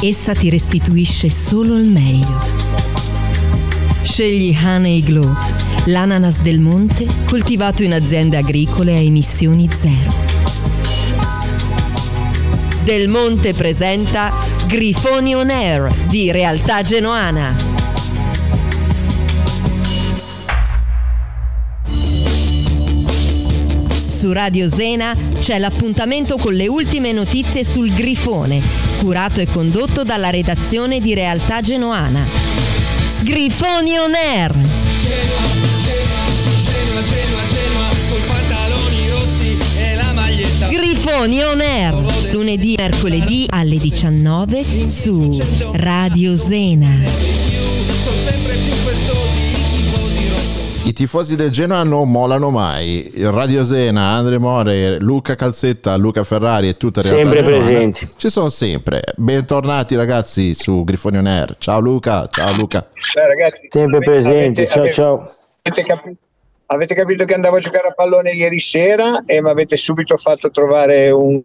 essa ti restituisce solo il meglio. Scegli Honey Glow, l'ananas del monte coltivato in aziende agricole a emissioni zero. Del Monte presenta Grifoni On Air di Realtà Genoana. Su Radio Zena c'è l'appuntamento con le ultime notizie sul grifone, curato e condotto dalla redazione di Realtà Genoana. Grifoni On Air! Genoa, Genoa, Genoa, Genoa, coi pantaloni rossi e la maglietta. Grifoni On Air! Lunedì mercoledì alle 19 su Radio Zena. Tifosi del Genoa non molano mai. Radio Zena, Andre More, Luca Calzetta, Luca Ferrari e tutta la realtà Sempre genoana presenti. ci sono sempre. Bentornati ragazzi su Grifoni On Air. Ciao Luca, ciao Luca. Ciao ragazzi, Sempre presenti, avete- ciao avete- ciao. Avete, capi- avete capito che andavo a giocare a pallone ieri sera e mi avete subito fatto trovare un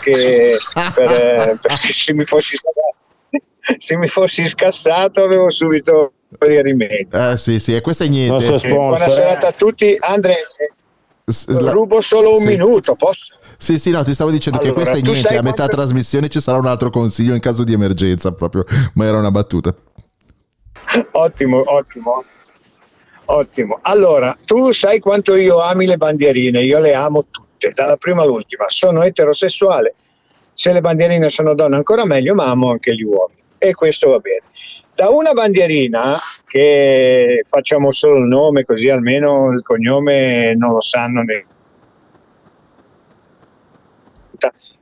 che per, eh, perché se mi fossi se mi fossi scassato avevo subito i rimedi. Eh sì, sì, e questo è niente. Eh, Buona sponsor. serata a tutti. Andre, eh, la- rubo solo un sì. minuto, posso? Sì, sì, no, ti stavo dicendo che Allora, questo è niente. A metà quanto- trasmissione ci sarà un altro consiglio in caso di emergenza, proprio. Ma era una battuta. Ottimo, ottimo. Ottimo. Allora, tu sai quanto io ami le bandierine, io le amo tutte, dalla prima all'ultima. Sono eterosessuale, se le bandierine sono donne ancora meglio, ma amo anche gli uomini. E questo va bene. Da una bandierina, che facciamo solo il nome, così almeno il cognome non lo sanno né-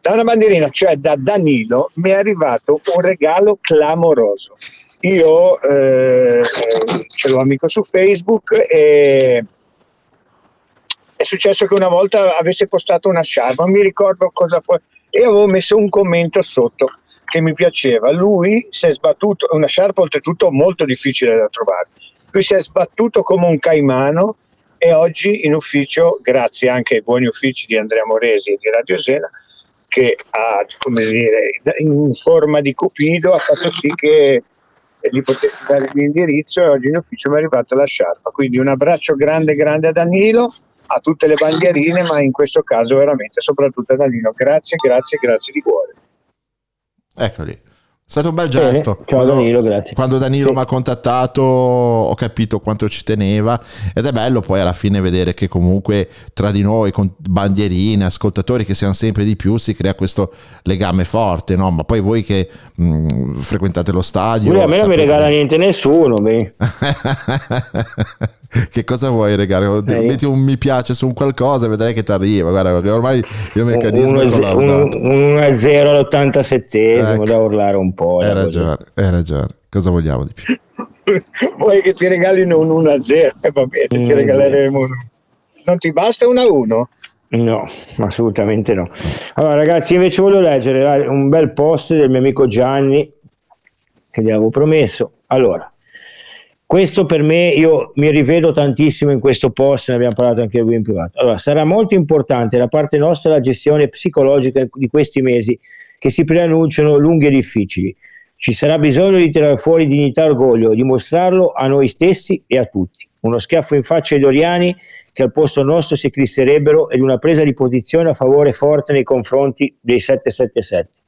da una bandierina, cioè da Danilo, mi è arrivato un regalo clamoroso. Io eh, ce l'ho amico su Facebook e è successo che una volta avesse postato una sciarpa, non mi ricordo cosa fu, e avevo messo un commento sotto che mi piaceva. Lui si è sbattuto, una sciarpa oltretutto molto difficile da trovare, lui si è sbattuto come un caimano e oggi in ufficio, grazie anche ai buoni uffici di Andrea Moresi e di Radio Sena, che ha, come dire, in forma di cupido ha fatto sì che gli potessi dare l'indirizzo e oggi in ufficio mi è arrivata la sciarpa. Quindi un abbraccio grande grande a Danilo, a tutte le bandierine, ma in questo caso veramente soprattutto a Danilo. Grazie, grazie, grazie di cuore. Eccoli. È stato un bel Bene, gesto. ciao Quando- Danilo, grazie. Quando Danilo Sì. mi ha contattato ho capito quanto ci teneva ed è bello poi alla fine vedere che comunque tra di noi, con bandierine, ascoltatori che siamo sempre di più, si crea questo legame forte, no? Ma poi voi che mh, frequentate lo stadio... Lui a me non mi regala bene. niente nessuno, beh. che cosa vuoi regalare? Eh. Metti un mi piace su un qualcosa e vedrai che ti arriva. Guarda, ormai il meccanismo è Uno- collaudato. un- un 1-0 all'87 Ecco. da urlare un po'. Hai ragione, hai ragione. Cosa vogliamo di più? Vuoi che ti regalino un 1-0? Eh, va bene, ti Mm. regaleremo un... Non ti basta un 1? No, assolutamente no. Allora, ragazzi, invece voglio leggere un bel post del mio amico Gianni che gli avevo promesso. Allora, questo per me, io mi rivedo tantissimo in questo post, ne abbiamo parlato anche lui in privato. Allora, sarà molto importante da parte nostra la gestione psicologica di questi mesi che si preannunciano lunghi e difficili. Ci sarà bisogno di tirare fuori dignità e orgoglio, dimostrarlo a noi stessi e a tutti. Uno schiaffo in faccia ai doriani che al posto nostro si eclisserebbero ed una presa di posizione a favore forte nei confronti dei 777.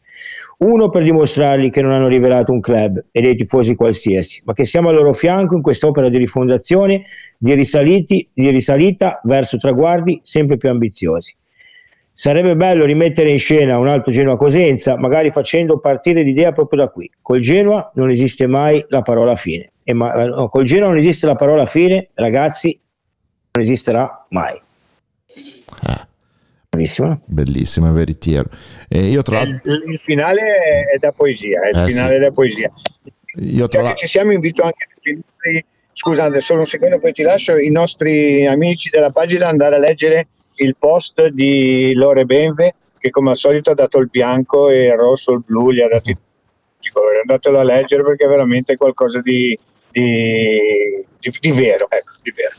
Uno per dimostrargli che non hanno rivelato un club e dei tifosi qualsiasi, ma che siamo al loro fianco in quest'opera di rifondazione, di, risaliti, di risalita verso traguardi sempre più ambiziosi. Sarebbe bello rimettere in scena un altro Genoa Cosenza, magari facendo partire l'idea proprio da qui. Col Genoa non esiste mai la parola fine. E ma- no, col Genoa non esiste la parola fine, ragazzi, non esisterà mai. Bravissimo. Bellissimo, è veritiero. E io tra Il, l'altro... il finale è da poesia, è il Eh, finale sì. è da poesia. Io tra l'altro... ci siamo, invito anche i nostri, scusate, solo un secondo, poi ti lascio i nostri amici della pagina ad andare a leggere il post di Lore Benve, che come al solito ha dato il bianco e il rosso, il blu, gli ha dato tutti i colori. Andatelo a leggere perché è veramente qualcosa di, di, di- di vero. Ecco, di vero.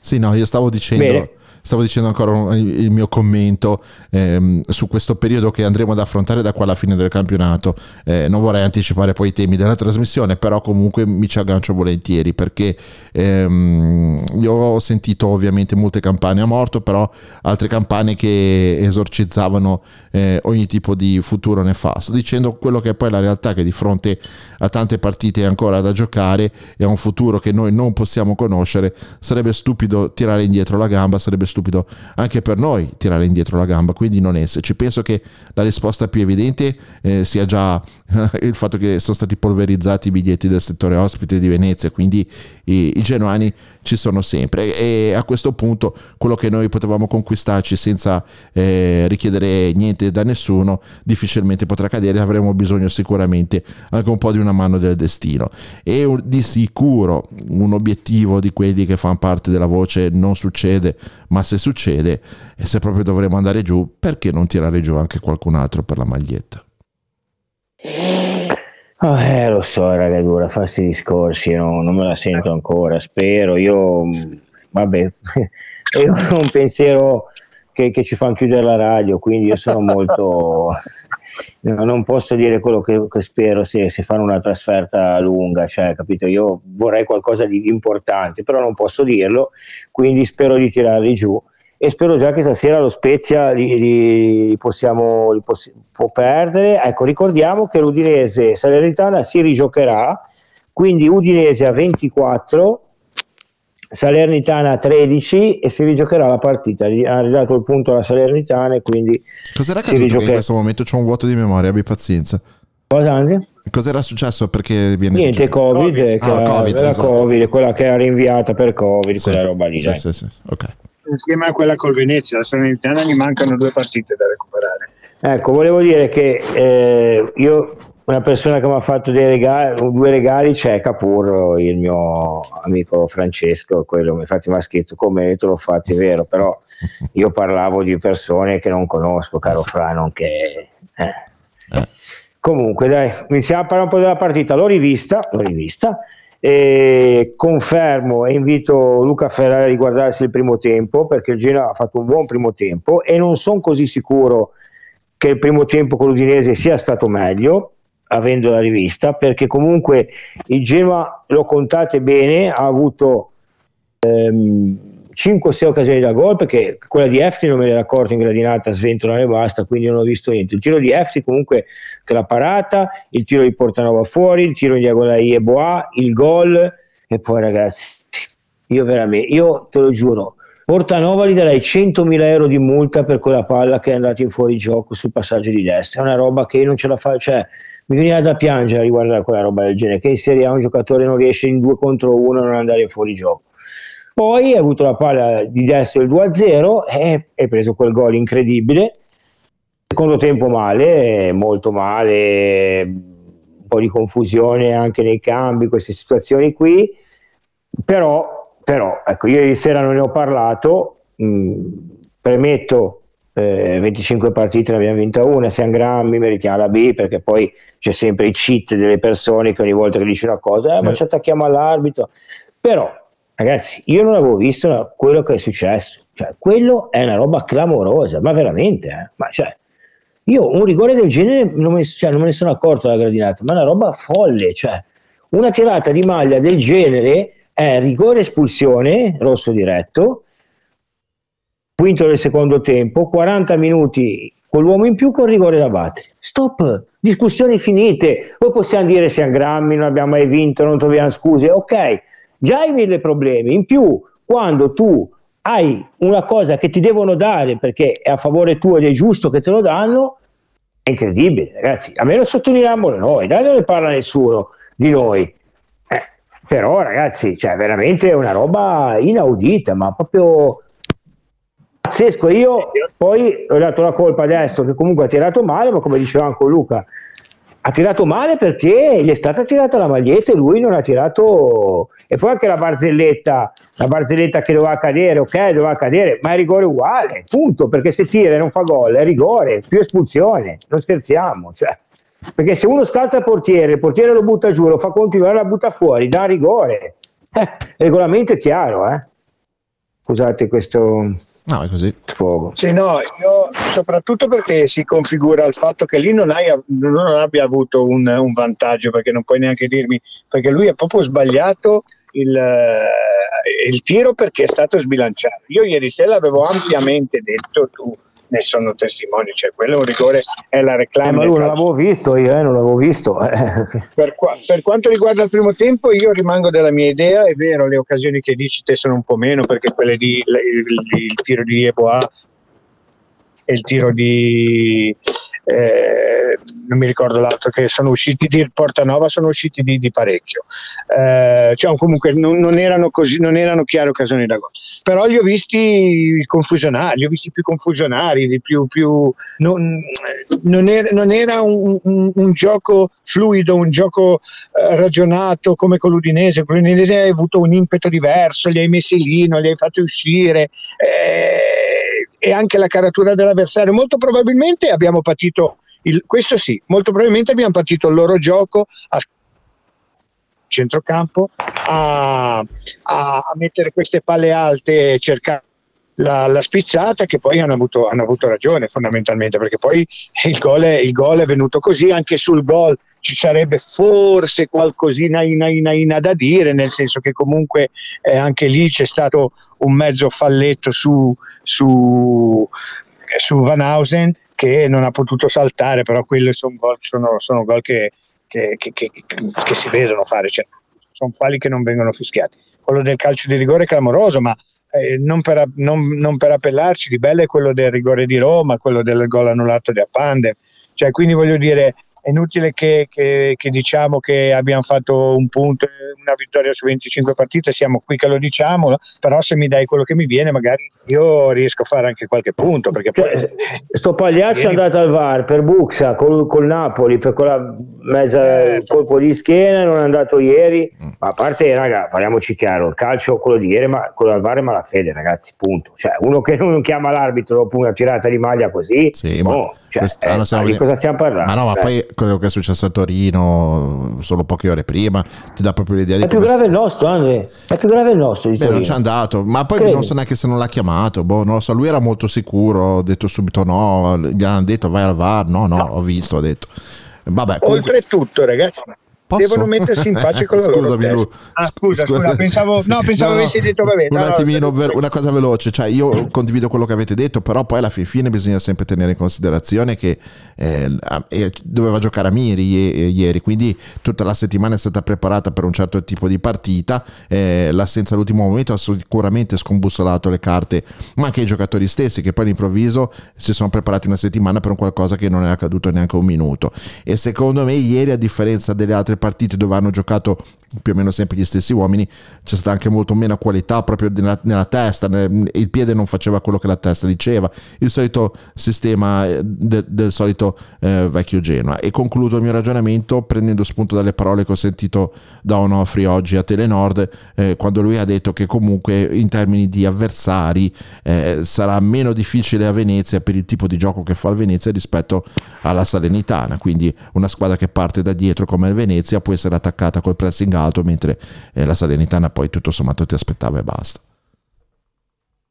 Sì, no, io stavo dicendo, Bene. Stavo dicendo ancora il mio commento ehm, su questo periodo che andremo ad affrontare da qua alla fine del campionato. Eh, non vorrei anticipare poi i temi della trasmissione, però comunque mi ci aggancio volentieri perché ehm, io ho sentito ovviamente molte campane a morto, però altre campane che esorcizzavano eh, ogni tipo di futuro nefasto, dicendo quello che è poi la realtà che di fronte a tante partite ancora da giocare e a un futuro che noi non possiamo conoscere, sarebbe stupido tirare indietro la gamba, sarebbe stupido anche per noi tirare indietro la gamba, quindi non esserci. Penso che la risposta più evidente eh, sia già il fatto che sono stati polverizzati i biglietti del settore ospite di Venezia, quindi i, i genuani ci sono sempre. E a questo punto quello che noi potevamo conquistarci senza eh, richiedere niente da nessuno difficilmente potrà cadere avremo bisogno sicuramente anche un po' di una mano del destino. E un- di sicuro un obiettivo di quelli che fanno parte della voce non succede ma se succede e se proprio dovremo andare giù perché non tirare giù anche qualcun altro per la maglietta Ah, eh, lo so, raga, è dura, fa questi discorsi, no, non me la sento ancora, spero, io, vabbè, io ho un pensiero che, che ci fanno chiudere la radio, quindi io sono molto, no, non posso dire quello che, che spero se, se fanno una trasferta lunga, cioè, capito, io vorrei qualcosa di importante, però non posso dirlo, quindi spero di tirarli giù e spero già che stasera lo Spezia li, li- possiamo li possi- può perdere. Ecco, ricordiamo che l'Udinese Salernitana si rigiocherà, quindi Udinese a 24, Salernitana a 13 e si rigiocherà la partita. Ha ridato il punto alla Salernitana e quindi cos'era accaduto in questo momento c'ho un vuoto di memoria abbi pazienza Cosa Andy? cos'era successo perché viene Niente, Covid, Covid. che Ah, era- Covid, esatto. Covid, quella che era rinviata per Covid, Sì, quella roba lì. sì, sì, sì, ok Insieme a quella col Venezia, la Salernitana gli mancano due partite da recuperare. Ecco, volevo dire che eh, io, una persona che mi ha fatto dei regali, due regali, c'è Capurro, il mio amico Francesco, quello, infatti mi ha scritto come te l'ho fatto, è vero, però io parlavo di persone che non conosco, caro sì. Fra, non che... eh. Eh. Comunque, dai, iniziamo a parlare un po' della partita. L'ho rivista, l'ho rivista e confermo e invito Luca Ferrari a riguardarsi il primo tempo perché il Genoa ha fatto un buon primo tempo e non sono così sicuro che il primo tempo con l'Udinese sia stato meglio avendo la rivista perché comunque il Genoa lo contate bene ha avuto 5 o 6 occasioni da gol perché quella di Efti non me l'era accorto in gradinata sventolare e basta quindi non ho visto niente. Il tiro di Efti comunque la parata, il tiro di Portanova fuori, il tiro in diagonale di Eboa, il gol e poi ragazzi, io veramente, io te lo giuro, Portanova gli darei 100.000 euro di multa per quella palla che è andata in fuori gioco sul passaggio di destra, è una roba che io non ce la faccio, cioè mi veniva da piangere a riguardare quella roba del genere, che in Serie A un giocatore non riesce in due contro uno a non andare fuori gioco. Poi ha avuto la palla di destra il 2-0 e ha preso quel gol incredibile. Secondo tempo male, molto male, un po' di confusione anche nei cambi, queste situazioni qui. Però, però ecco, ieri sera non ne ho parlato, mh, premetto eh, 25 partite ne abbiamo vinta una, siamo grammi, meritiamo la B perché poi c'è sempre i cheat delle persone che ogni volta che dici una cosa, eh, ma ci attacchiamo all'arbitro. Però, ragazzi, io non avevo visto quello che è successo. Cioè, quello è una roba clamorosa, ma veramente, eh? ma cioè, io un rigore del genere non me, cioè, non me ne sono accorto dalla gradinata, ma è una roba folle, cioè, una tirata di maglia del genere è rigore espulsione, rosso diretto, quinto del secondo tempo, 40 minuti con l'uomo in più con rigore da battere. Stop, discussioni finite. Poi possiamo dire siamo grammi, non abbiamo mai vinto, non troviamo scuse. Ok, già hai mille problemi. In più, quando tu hai una cosa che ti devono dare perché è a favore tuo ed è giusto che te lo danno, è incredibile, ragazzi. A me lo sottolineiamolo noi, dai, non ne parla nessuno di noi. Eh, però, ragazzi, cioè, veramente è una roba inaudita, ma proprio pazzesco. Io poi ho dato la colpa a Destro che comunque ha tirato male, ma come diceva anche Luca, ha tirato male perché gli è stata tirata la maglietta e lui non ha tirato. E poi anche la barzelletta, la barzelletta che doveva cadere, ok, doveva cadere, ma è rigore uguale, punto. Perché se tira e non fa gol è rigore, più espulsione, non scherziamo. Cioè. Perché se uno scalza il portiere, il portiere lo butta giù, lo fa continuare, la butta fuori, dà rigore. Eh, regolamento è chiaro, eh. Scusate questo No, è così. Sì, no, io, soprattutto perché si configura il fatto che lì non, hai, non abbia avuto un, un vantaggio, perché non puoi neanche dirmi, perché lui ha proprio sbagliato il, eh, il tiro perché è stato sbilanciato. Io ieri sera l'avevo ampiamente detto, tu ne sono testimoni, cioè quello è un rigore, è la Eh, reclama. ma del lui non l'avevo visto io, eh, non l'avevo visto. eh. Per, qua- per quanto riguarda il primo tempo, io rimango della mia idea. È vero, le occasioni che dici te sono un po' meno perché quelle di il, il- il tiro di Eboa e il tiro di eh, non mi ricordo l'altro che sono usciti di Portanova sono usciti di, di parecchio. Eh, cioè comunque non, non erano così non erano chiare occasioni da gol però li ho visti confusionari li ho visti più confusionari di più, più non, non era, non era un, un- un gioco fluido un gioco eh, ragionato come con l'Udinese. Con l'Udinese hai avuto un impeto diverso li hai messi lì non li hai fatti uscire. Eh, e anche la caratura dell'avversario. Molto probabilmente abbiamo patito, il, questo sì, molto probabilmente abbiamo patito il loro gioco a centrocampo, a, a- a mettere queste palle alte e cercare la, la spizzata che poi hanno avuto, hanno avuto ragione fondamentalmente perché poi il gol, è, il gol è venuto così anche sul gol ci sarebbe forse qualcosina ina, ina, ina da dire nel senso che comunque eh, anche lì c'è stato un mezzo falletto su, su, su Van Hausen che non ha potuto saltare però quelli sono gol, sono, sono gol che, che, che- che- si vedono fare cioè, sono falli che non vengono fischiati. Quello del calcio di rigore è clamoroso ma eh, non, per, non- non per appellarci di bello è quello del rigore di Roma quello del gol annullato di Apande. Cioè quindi voglio dire è inutile che, che- che diciamo che abbiamo fatto un punto e una vittoria su 25 partite, siamo qui che lo diciamo, però se mi dai quello che mi viene magari io riesco a fare anche qualche punto. Perché poi, Cioè, sto pagliaccio è andato al VAR per Buxa col, col Napoli per quella mezza Eh. colpo di schiena non è andato ieri ma a parte raga parliamoci chiaro il calcio quello di ieri ma quello al VAR è malafede ragazzi punto cioè uno che non chiama l'arbitro dopo una tirata di maglia così Sì, no, ma cioè, quest'anno eh, di cosa stiamo parlando Ma no, ma Eh. poi quello che è successo a Torino solo poche ore prima ti dà proprio l'idea di è più come grave il nostro Andre è più grave il nostro di Beh, non c'è andato, ma poi Credi? non so neanche se non l'ha chiamato. Boh, non lo so. Lui era molto sicuro. Ha detto subito no. Gli hanno detto vai al VAR. No, no, ho visto. Ha detto. Vabbè, comunque, oltretutto, ragazzi, Posso? devono mettersi in pace con la loro Scusami. Lu. Ah, Sc- scusa, scusa. scusa, pensavo, no, pensavo No, avessi detto vabbè. Un no, no, attimino, no, una cosa veloce, cioè io condivido quello che avete detto, però poi alla fin fine bisogna sempre tenere in considerazione che eh, eh, doveva giocare a Miri ie- ieri, quindi tutta la settimana è stata preparata per un certo tipo di partita, eh, l'assenza all'ultimo momento ha sicuramente scombussolato le carte, ma anche i giocatori stessi che poi all'improvviso si sono preparati una settimana per un qualcosa che non è accaduto neanche un minuto. E secondo me ieri, a differenza delle altre partite dove hanno giocato più o meno sempre gli stessi uomini, c'è stata anche molto meno qualità proprio nella, nella testa, nel- il piede non faceva quello che la testa diceva, il solito sistema eh, de- del solito eh, vecchio Genoa. E concludo il mio ragionamento prendendo spunto dalle parole che ho sentito da Onofri oggi a Telenord, eh, quando lui ha detto che comunque in termini di avversari eh, sarà meno difficile a Venezia per il tipo di gioco che fa il Venezia rispetto alla Salernitana, quindi una squadra che parte da dietro come il Venezia può essere attaccata col pressing alto, mentre eh, la Salernitana poi tutto sommato ti aspettava e basta.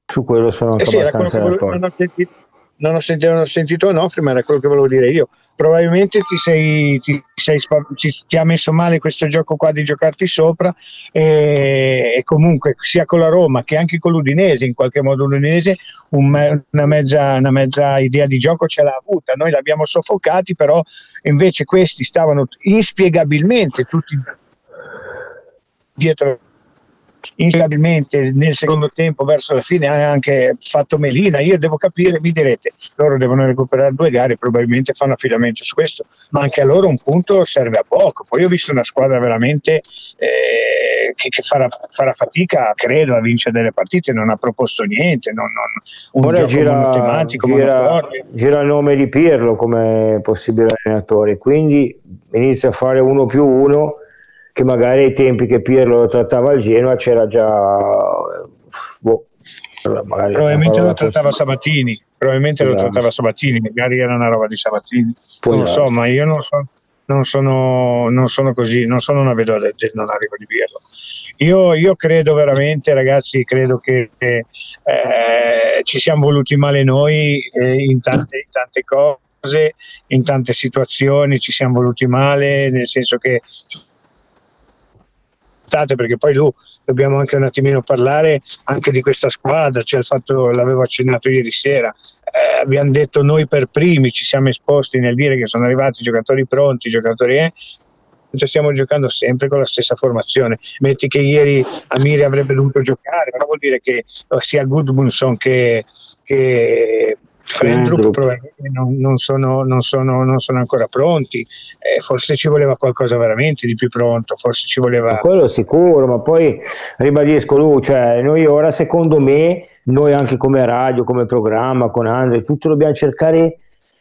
Su quello sono anche Eh sì, abbastanza d'accordo. non, ho sentito, non ho sentito, Onofri, ma era quello che volevo dire io. Probabilmente ti, sei, ti, sei ci- ti ha messo male questo gioco qua di giocarti sopra e, e comunque sia con la Roma che anche con l'Udinese, in qualche modo l'Udinese un una, mezza, una mezza idea di gioco ce l'ha avuta. Noi l'abbiamo soffocati, però invece questi stavano inspiegabilmente tutti dietro inspiegabilmente nel secondo tempo verso la fine ha anche fatto Melina. Io devo capire mi direte loro devono recuperare due gare probabilmente fanno affidamento su questo ma anche a loro un punto serve a poco. Poi ho visto una squadra veramente eh, che, che farà, farà fatica credo a vincere delle partite. Non ha proposto niente non, non, un Ora gira, gira, gira il nome di Pirlo come possibile allenatore, quindi inizia a fare uno più uno che magari ai tempi che Pirlo lo trattava al Genoa c'era già... Boh, probabilmente lo trattava così. Sabatini probabilmente lo Può darsi. trattava Sabatini magari era una roba di Sabatini Può non lo so ma io non so non sono, non sono così, non sono una vedova del, non arrivo di Pirlo. Io, io credo veramente, ragazzi, credo che eh, ci siamo voluti male noi eh, in, tante, in tante cose, in tante situazioni, ci siamo voluti male, nel senso che perché poi lui dobbiamo anche un attimino parlare anche di questa squadra, cioè il fatto l'avevo accennato ieri sera, eh, abbiamo detto noi per primi ci siamo esposti nel dire che sono arrivati giocatori pronti, giocatori eh, cioè stiamo giocando sempre con la stessa formazione. Metti che ieri Amiri avrebbe dovuto giocare, però vuol dire che sia Gudmundsson che, che Frendrup Frendrup. probabilmente non, non sono, non, sono, non sono ancora pronti. Eh, forse ci voleva qualcosa veramente di più pronto, forse ci voleva. Quello sicuro, ma poi ribadisco lui, cioè noi ora secondo me, noi anche come radio, come programma, con Andre, tutto dobbiamo cercare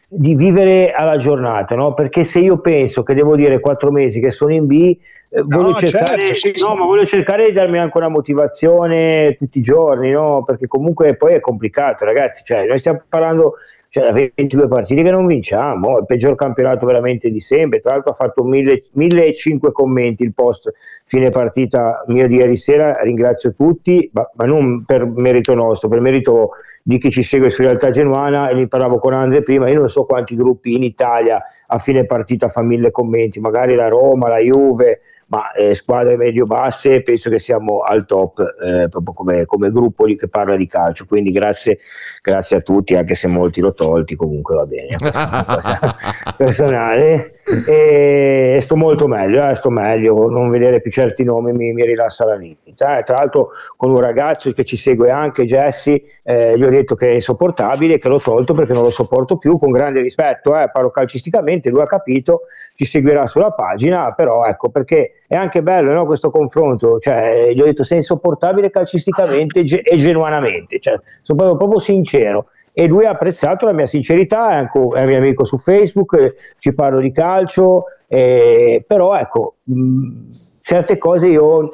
di vivere alla giornata, no? Perché se io penso che devo dire quattro mesi che sono in B, eh, voglio, No, cercare, certo, sì, sì. no, ma voglio cercare di darmi anche una motivazione tutti i giorni, no? Perché comunque poi è complicato, ragazzi, cioè noi stiamo parlando cioè, da 22 partite che non vinciamo, il peggior campionato veramente di sempre, tra l'altro ha fatto 1000 1005 commenti il post fine partita mio di ieri sera, ringrazio tutti, ma, ma non per merito nostro, per merito di chi ci segue su Realtà Genuana e ne parlavo con Andre prima, io non so quanti gruppi in Italia a fine partita fa mille commenti, magari la Roma, la Juve, ma eh, squadre medio-basse penso che siamo al top eh, proprio come, come gruppo di, che parla di calcio, quindi grazie, grazie a tutti, anche se molti l'ho tolti, comunque va bene, personale e sto molto meglio, eh, sto meglio, non vedere più certi nomi mi, mi rilassa la vita. eh. Tra l'altro con un ragazzo che ci segue anche, Jesse, eh, gli ho detto che è insopportabile, che l'ho tolto perché non lo sopporto più, con grande rispetto, eh, parlo calcisticamente, lui ha capito, ci seguirà sulla pagina, però ecco perché è anche bello no, questo confronto, cioè, gli ho detto sei insopportabile calcisticamente e genuanamente, cioè, sono proprio, proprio sincero e lui ha apprezzato la mia sincerità, è, anche, è mio amico su Facebook, ci parlo di calcio, eh, però ecco, mh, certe cose io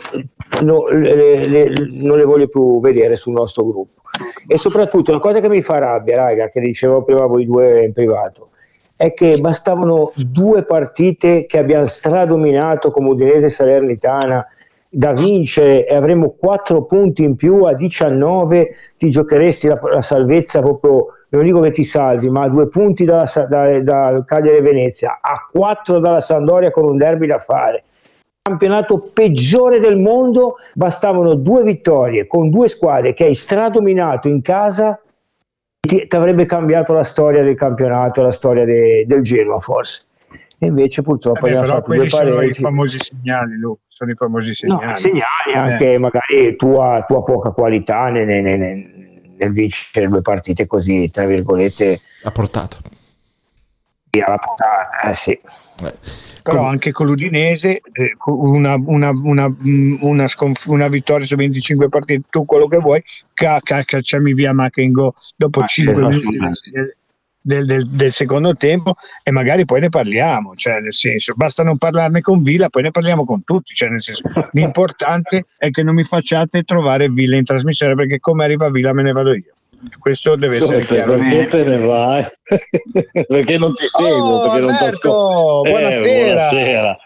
no- le- le- non le voglio più vedere sul nostro gruppo. E soprattutto una cosa che mi fa rabbia, raga, che dicevo prima voi due in privato, è che bastavano due partite che abbiamo stradominato come Udinese e Salernitana da vincere e avremo 4 punti in più a 19 ti giocheresti la, la salvezza proprio non dico che ti salvi ma a due punti dalla, da- dal Cagliari Venezia a 4 dalla Sandoria con un derby da fare campionato peggiore del mondo, bastavano due vittorie con due squadre che hai stradominato in casa, ti avrebbe cambiato la storia del campionato, la storia de- del Genoa forse. E invece purtroppo Vabbè, abbiamo però fatto quelli due sono i famosi segnali, Lu, sono i famosi segnali. No, segnali Eh. anche magari tua, tua poca qualità nel, nel- nel- nel vincere due partite così, tra virgolette, a portata. alla portata. Eh sì. Però anche con l'Udinese, eh, una, una- una- mm, una sconf- una vittoria su 25 partite, tu quello che vuoi, ca- ca- cacciami via Mackengo dopo Ah, 5 sì, minuti del, del- del- secondo tempo e magari poi ne parliamo, cioè nel senso, basta non parlarne con Villa, poi ne parliamo con tutti, cioè nel senso, l'importante è che non mi facciate trovare Villa in trasmissione perché come arriva Villa me ne vado io. Questo deve essere chiaro. perché te ne vai? perché non ti seguo? Oh, perché non ti Alberto, ascolto. Eh, buonasera. buonasera.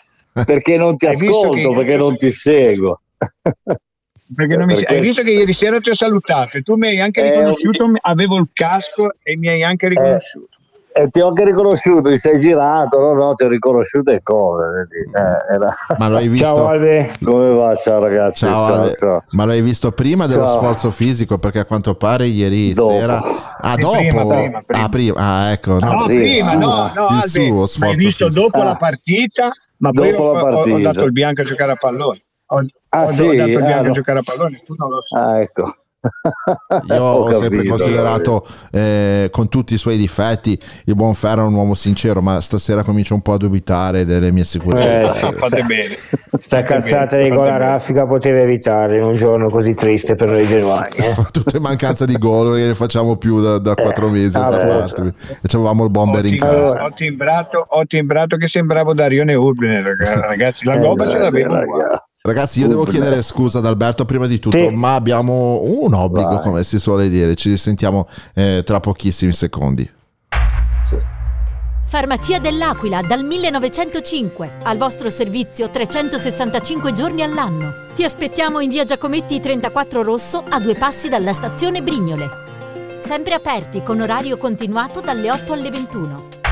Perché non ti Hai ascolto? che- Perché non ti seguo. Perché non mi- Perché- Hai visto che ieri sera ti ho salutato e tu mi hai anche Eh, riconosciuto, avevo il casco e mi hai anche riconosciuto. E ti ho anche riconosciuto, ti sei girato, no, no, ti ho riconosciuto e come? Eh, era- Ma lo hai visto? Ciao Albe. Come va? Ciao ragazzi. Ciao, ciao, Ale. ciao. Ma lo hai visto prima dello Ciao. sforzo fisico? Perché a quanto pare ieri Dopo. sera. Ah, dopo? prima, prima, prima. Ah, prima. Ah, ecco. No, No, prima, prima, no, no, il Albe, suo ma hai sforzo visto fisico. dopo Ah. la partita, ma poi Dopo ho, la ho- ho dato il bianco a giocare a pallone. Ho, Ah, ho- ho sì? dato il Ah, no. a giocare a pallone, tu non lo sai. Ah, ecco. Io ho, sempre capito, considerato, eh, con tutti i suoi difetti, il buon Ferro un uomo sincero, ma stasera comincio un po' a dubitare delle mie Eh, sicurezze. sì. Fate bene. Sta cazzata di gol a raffica poteva evitare in un giorno così triste per noi genuani. eh. Soprattutto in mancanza di gol, che ne facciamo più da, da quattro mesi a sta parte. E c'avevamo il Ho, bomber in tim- casa. ho timbrato, ho timbrato che sembravo Darione Urbine, raga- ragazzi. La Eh, gobba ce Eh, l'avevo ragazzi. Io devo chiedere scusa ad Alberto prima di tutto, Sì. ma abbiamo un obbligo, Vai. come si suole dire. Ci sentiamo eh, tra pochissimi secondi. Farmacia dell'Aquila dal 1905, al vostro servizio 365 giorni all'anno. Ti aspettiamo in via Giacometti 34 Rosso a due passi dalla stazione Brignole. Sempre aperti con orario continuato dalle 8 alle 21.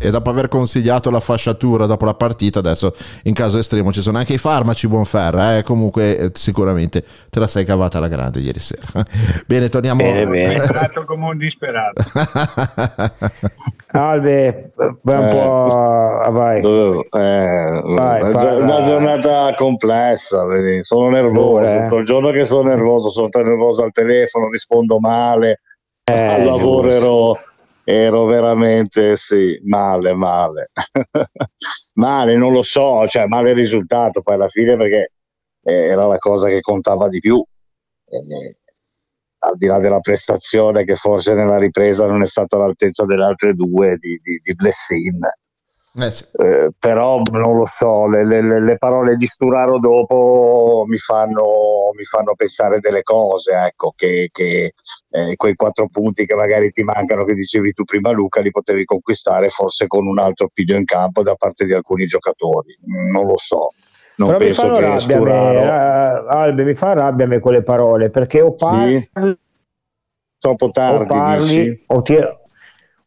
E dopo aver consigliato la fasciatura dopo la partita, adesso in caso estremo ci sono anche i farmaci Buonferra. Eh? Comunque, eh, sicuramente te la sei cavata alla grande ieri sera. Bene, torniamo. Bene, bene. Disperato come un disperato. Albe, vai un Eh, po' ah, vai. Dovevo- eh, Vai, una, parla. una giornata complessa, vedi, sono nervoso, eh. tutto il giorno che sono nervoso, sono nervoso al telefono, rispondo male, Eh, al lavoro ero, ero veramente sì, male, male. male, non lo so, cioè male il risultato poi alla fine perché eh, era la cosa che contava di più. Eh, al di là della prestazione che forse nella ripresa non è stata all'altezza delle altre due di, di, di Blessin. Eh sì. Eh, però non lo so, le, le- le- le parole di Sturaro dopo mi fanno, mi fanno pensare delle cose, ecco, che, che, eh, quei quattro punti che magari ti mancano, che dicevi tu prima Luca, li potevi conquistare forse con un altro piglio in campo da parte di alcuni giocatori, non lo so. Non Però mi penso fanno che rabbia, a Sturaro... me, eh, Albe, mi fa rabbia a me quelle parole perché o parli, Troppo o, tardi, parli dici? o ti-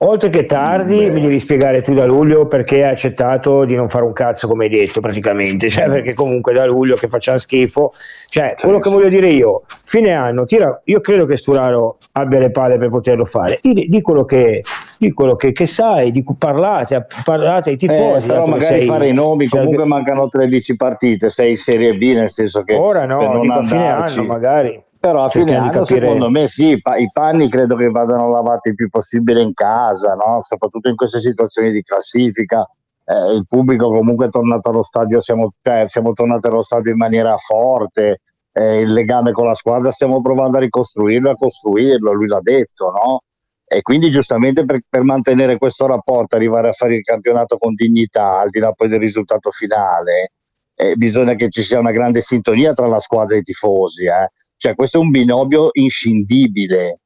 oltre che tardi Beh. mi devi spiegare tu da luglio perché hai accettato di non fare un cazzo come hai detto praticamente, cioè perché comunque da luglio che facciamo schifo, cioè quello che voglio dire io, fine anno, tira, io credo che Sturaro abbia le palle per poterlo fare, di, di quello, che, di quello che, che sai, di cui parlate, parlate ai tifosi, Eh, però magari sei- fare i nomi, sei- comunque mancano 13 partite, sei in Serie B, nel senso che ora per no, non dico fine anno magari. Però a fine anno capire- secondo me sì, i pa- i panni credo che vadano lavati il più possibile in casa, no? soprattutto in queste situazioni di classifica. Eh, il pubblico comunque è tornato allo stadio, siamo, cioè, siamo tornati allo stadio in maniera forte, eh, il legame con la squadra stiamo provando a ricostruirlo e a costruirlo, lui l'ha detto, no? E quindi giustamente per, per mantenere questo rapporto, arrivare a fare il campionato con dignità, al di là poi del risultato finale, eh, bisogna che ci sia una grande sintonia tra la squadra e i tifosi. eh. Cioè, questo è un binomio inscindibile.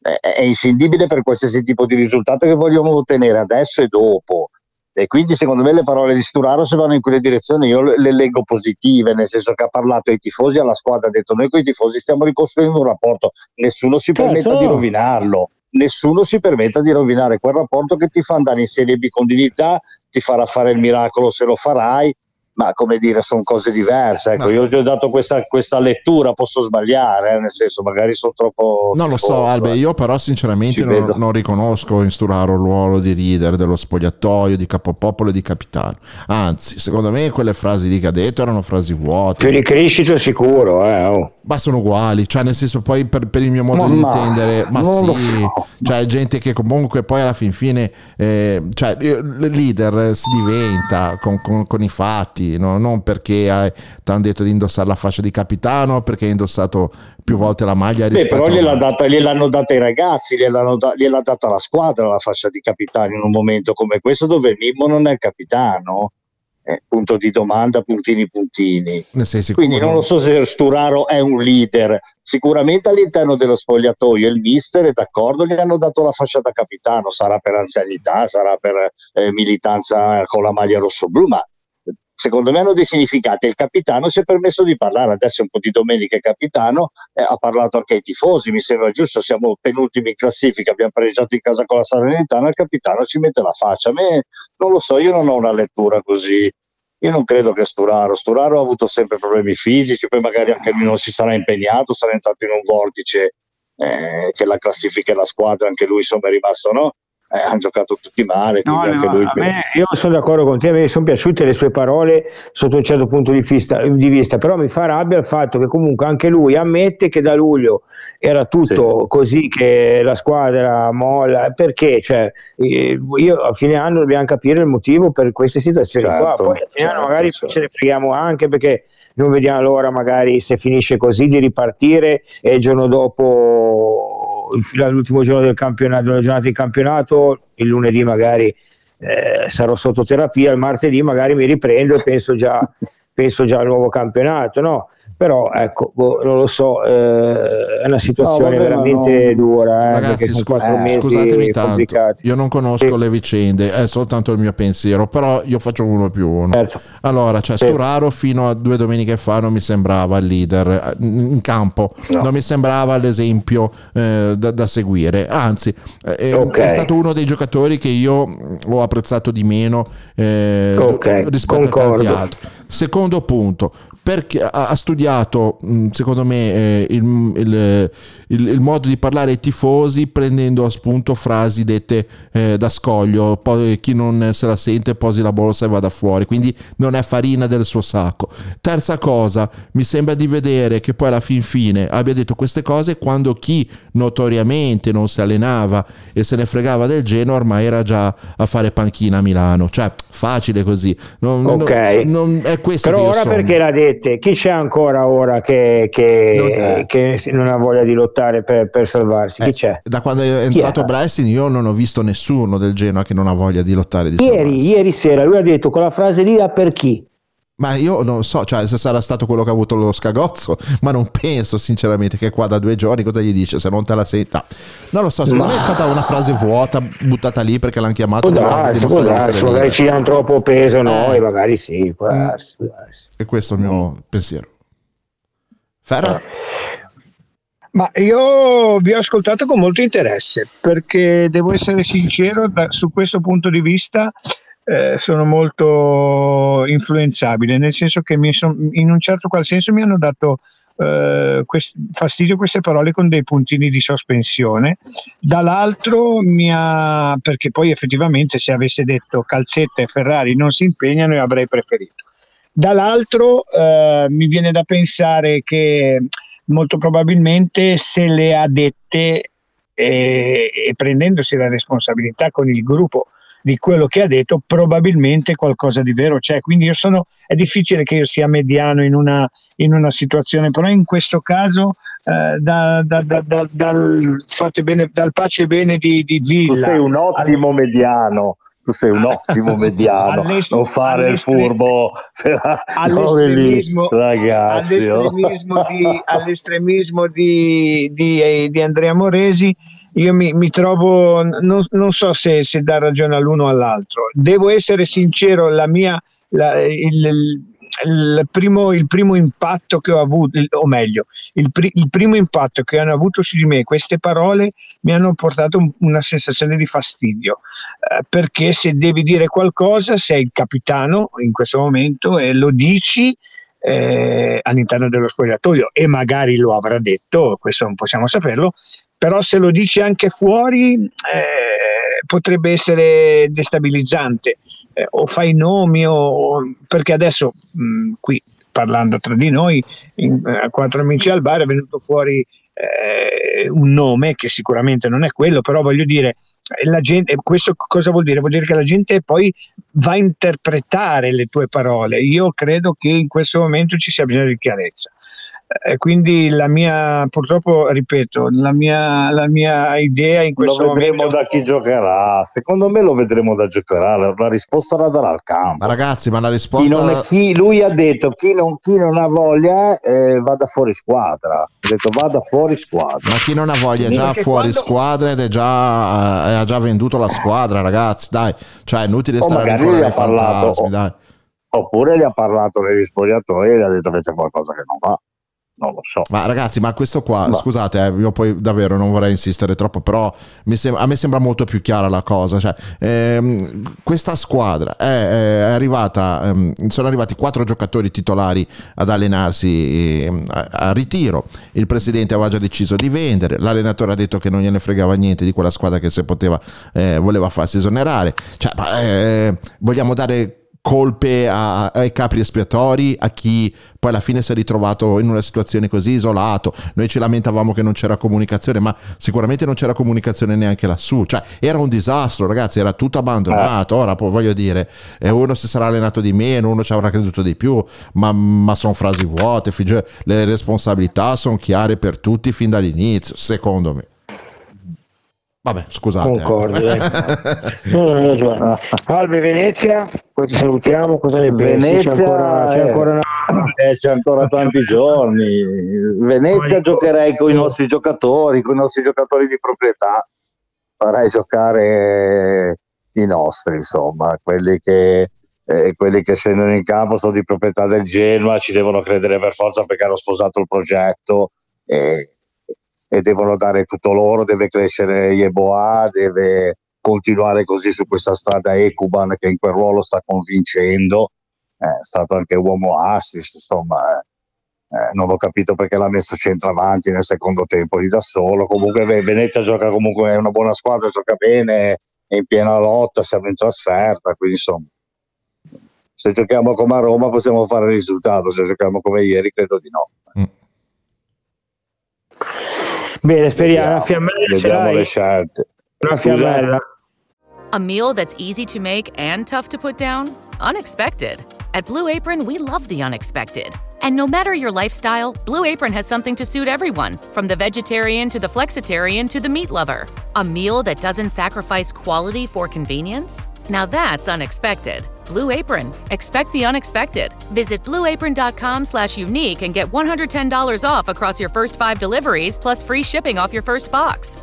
Eh, è inscindibile per qualsiasi tipo di risultato che vogliamo ottenere adesso e dopo. E quindi, secondo me, le parole di Sturaro, se vanno in quelle direzioni, io le, le leggo positive, nel senso che ha parlato ai tifosi, alla squadra, ha detto: Noi con i tifosi stiamo ricostruendo un rapporto, nessuno si Certo. permetta di rovinarlo. Nessuno si permetta di rovinare quel rapporto che ti fa andare in Serie B con dignità, ti farà fare il miracolo se lo farai, ma come dire, sono cose diverse. Ecco, io ti ho dato questa, questa lettura, posso sbagliare, eh, nel senso, magari sono troppo. Non lo so, Albe, io però sinceramente non, non riconosco in Sturaro il ruolo di leader dello spogliatoio, di capopopolo e di capitano. Anzi, secondo me quelle frasi lì che ha detto erano frasi vuote. Più di crescita sicuro, eh. oh. Ma sono uguali, cioè nel senso poi per, per il mio modo Ma- di ma- intendere, ma sì, so. cioè gente che comunque poi alla fin fine, eh, cioè leader si diventa con, con- con i fatti, no? non perché ti hanno detto di indossare la fascia di capitano, perché hai indossato più volte la maglia Beh, però gliel'ha data, gliel'hanno data i ragazzi, gliel'hanno da- gliel'ha data la squadra la fascia di capitano in un momento come questo dove Mimmo non è il capitano. Eh, punto di domanda, puntini puntini. Quindi non lo so se Sturaro è un leader. Sicuramente all'interno dello spogliatoio il mister è d'accordo, gli hanno dato la fascia da capitano, sarà per anzianità, sarà per eh, militanza con la maglia rosso-blu, ma secondo me hanno dei significati. Il capitano si è permesso di parlare, adesso è un po' di domenica è capitano, eh, ha parlato anche ai tifosi, mi sembra giusto, siamo penultimi in classifica, abbiamo pareggiato in casa con la Salernitana, il capitano ci mette la faccia. A me non lo so, io non ho una lettura così. Io non credo che Sturaro, Sturaro ha avuto sempre problemi fisici, poi magari anche lui non si sarà impegnato, sarà entrato in un vortice eh, che la classifica e la squadra, anche lui insomma è rimasto, no? Eh, hanno giocato tutti male, No, no, lui... me, io sono d'accordo con te, me sono piaciute le sue parole sotto un certo punto di vista, di vista, però mi fa rabbia il fatto che comunque anche lui ammette che da luglio era tutto così, che la squadra molla, perché? Cioè, io a fine anno dobbiamo capire il motivo per queste situazioni qua, Certo, poi a fine anno certo, magari certo. ce ne freghiamo anche perché non vediamo l'ora magari se finisce così di ripartire e il giorno dopo fino all'ultimo giorno del campionato, della giornata di campionato, il lunedì magari eh, sarò sotto terapia, il martedì magari mi riprendo e penso già, penso già al nuovo campionato, no? Però ecco, boh, non lo so, eh, è una situazione vabbè, ma veramente no. dura, eh, Ragazzi, scu- eh, scusatemi tanto, complicati. io non conosco Sì. le vicende, è soltanto il mio pensiero, però io faccio uno più uno. Certo. Allora, cioè, Sì. Sturaro fino a due domeniche fa non mi sembrava il leader eh, in campo, No. non mi sembrava l'esempio eh, da, da seguire, anzi eh, è- Ok. è stato uno dei giocatori che io ho apprezzato di meno eh, Ok, rispetto a concordo. tanti altri. Secondo punto, perché ha studiato mh, secondo me eh, il, il- il- il modo di parlare ai tifosi prendendo a spunto frasi dette eh, da scoglio. Poi chi non se la sente posi la borsa e vada fuori. Quindi non è farina del suo sacco. Terza cosa mi sembra di vedere che poi alla fin fine abbia detto queste cose quando chi notoriamente non si allenava e se ne fregava del Genoa ormai era già a fare panchina a Milano. Cioè facile così. Non, non- Ok. non- è questo Però ora sono. perché l'ha dette? Chi c'è ancora ora che, che- Non- che non ha voglia di lottare per, per salvarsi? Chi Eh, c'è? Da quando è entrato era? Bressin io non ho visto nessuno del Genoa che non ha voglia di lottare di Ieri, ieri sera lui ha detto quella frase lì "Ah, per chi? Ma io non so, cioè se sarà stato quello che ha avuto lo scagozzo, ma non penso sinceramente che qua da due giorni cosa gli dice se non te la senti. No, Non lo so, secondo Ma- me è stata una frase vuota buttata lì perché l'hanno chiamato Può darsi, può darsi, magari ci danno troppo peso noi, Eh. magari sì, può Mm. darsi, può darsi. E questo è il mio pensiero. Ferra? Ma io vi ho ascoltato con molto interesse perché devo essere sincero, da- su questo punto di vista eh, sono molto influenzabile, nel senso che son- in un certo qual senso mi hanno dato eh, quest- fastidio queste parole con dei puntini di sospensione. Dall'altro mi ha, perché poi effettivamente se avesse detto Calzetta e Ferrari non si impegnano io avrei preferito. Dall'altro eh, mi viene da pensare che molto probabilmente se le ha dette eh, e prendendosi la responsabilità con il gruppo di quello che ha detto, probabilmente qualcosa di vero c'è. Quindi io sono, è difficile che io sia mediano in una, in una situazione, però in questo caso eh, da- da- da- da- dal, fate bene, dal pace e bene di, di Villa. Tu sei un ottimo mediano. Tu sei un ottimo mediano, non fare il furbo, all'estremismo, ragazzi. oh. all'estremismo, di, all'estremismo di, di- eh, di Andrea Moresi, io mi, mi trovo, non, non so se, se dar ragione all'uno o all'altro. Devo essere sincero, la mia, la- il- il- primo, il primo impatto che ho avuto, o meglio, il, pri- il primo impatto che hanno avuto su di me queste parole mi hanno portato un- una sensazione di fastidio, eh, perché se devi dire qualcosa sei il capitano in questo momento e lo dici eh, all'interno dello spogliatoio e magari lo avrà detto, questo non possiamo saperlo, però se lo dici anche fuori eh, potrebbe essere destabilizzante eh, o fai nomi o perché adesso mh, qui parlando tra di noi in, a quattro amici al bar è venuto fuori eh, un nome che sicuramente non è quello però voglio dire eh, la gente, questo cosa vuol dire? Vuol dire che la gente poi va a interpretare le tue parole. Io credo che in questo momento ci sia bisogno di chiarezza. Eh, quindi la mia, purtroppo, ripeto, la mia, la mia idea in questo lo vedremo momento... da chi giocherà. Secondo me lo vedremo da giocare. La risposta la darà al campo. Ma ragazzi, ma la Chi risposta... non è- chi- lui ha detto chi non, chi non ha voglia eh, vada fuori squadra. Ha detto vada fuori squadra. Ma chi non ha voglia è già Perché fuori quando- squadra ed è già, eh, ha già venduto la squadra, ragazzi. Dai, cioè è inutile O stare nei ha parlato, fantasmi, o- dai. oppure gli ha parlato negli spogliatoi e gli ha detto che c'è qualcosa che non va. Non lo so. Ma ragazzi, ma questo qua, Ma- scusate, eh, io poi davvero non vorrei insistere troppo, però mi sem- a me sembra molto più chiara la cosa. Cioè, ehm, questa squadra è, è arrivata, ehm, sono arrivati quattro giocatori titolari ad allenarsi ehm, a, a ritiro. Il presidente aveva già deciso di vendere, l'allenatore ha detto che non gliene fregava niente di quella squadra che se poteva eh, voleva farsi esonerare. Cioè, ma, eh, vogliamo dare colpe a- ai capi espiatori, a chi poi alla fine si è ritrovato in una situazione così isolato. Noi ci lamentavamo che non c'era comunicazione, ma sicuramente non c'era comunicazione neanche lassù. Cioè, era un disastro, ragazzi, era tutto abbandonato. Ora, poi voglio dire, eh, uno si sarà allenato di meno, uno ci avrà creduto di più, ma, ma sono frasi vuote. le responsabilità sono chiare per tutti fin dall'inizio, secondo me. Vabbè, scusate. eh. Concordo, dai. No. Albi Venezia, poi ti salutiamo, cosa ne pensi? Venezia c'è ancora, c'è eh, ancora una... eh, c'è ancora tanti giorni. Venezia giocherei con i nostri giocatori, con i nostri giocatori di proprietà. Farei giocare i nostri, insomma, quelli che, eh, quelli che scendono in campo sono di proprietà del Genoa, ci devono credere per forza perché hanno sposato il progetto e, e devono dare tutto loro, deve crescere Yeboah, deve continuare così su questa strada Ecuban che in quel ruolo sta convincendo, è stato anche uomo assist, insomma, eh. Eh, non ho capito perché l'ha messo centravanti nel secondo tempo lì da solo. Comunque Ve- Venezia gioca comunque, è una buona squadra, gioca bene, è in piena lotta, siamo in trasferta, quindi insomma, se giochiamo come a Roma possiamo fare il risultato, se giochiamo come ieri credo di no. Bene, speriamo, una Vediamo, fiammella ce vediamo l'hai? le scelte. Una Scusa, fiammella. A meal that's easy to make and tough to put down? Unexpected. At Blue Apron, we love the unexpected. And no matter your lifestyle, Blue Apron has something to suit everyone, from the vegetarian to the flexitarian to the meat lover. A meal that doesn't sacrifice quality for convenience? Now that's unexpected. Blue Apron. Expect the unexpected. Visit blueapron.com slash unique and get $110 off across your first five deliveries plus free shipping off your first box.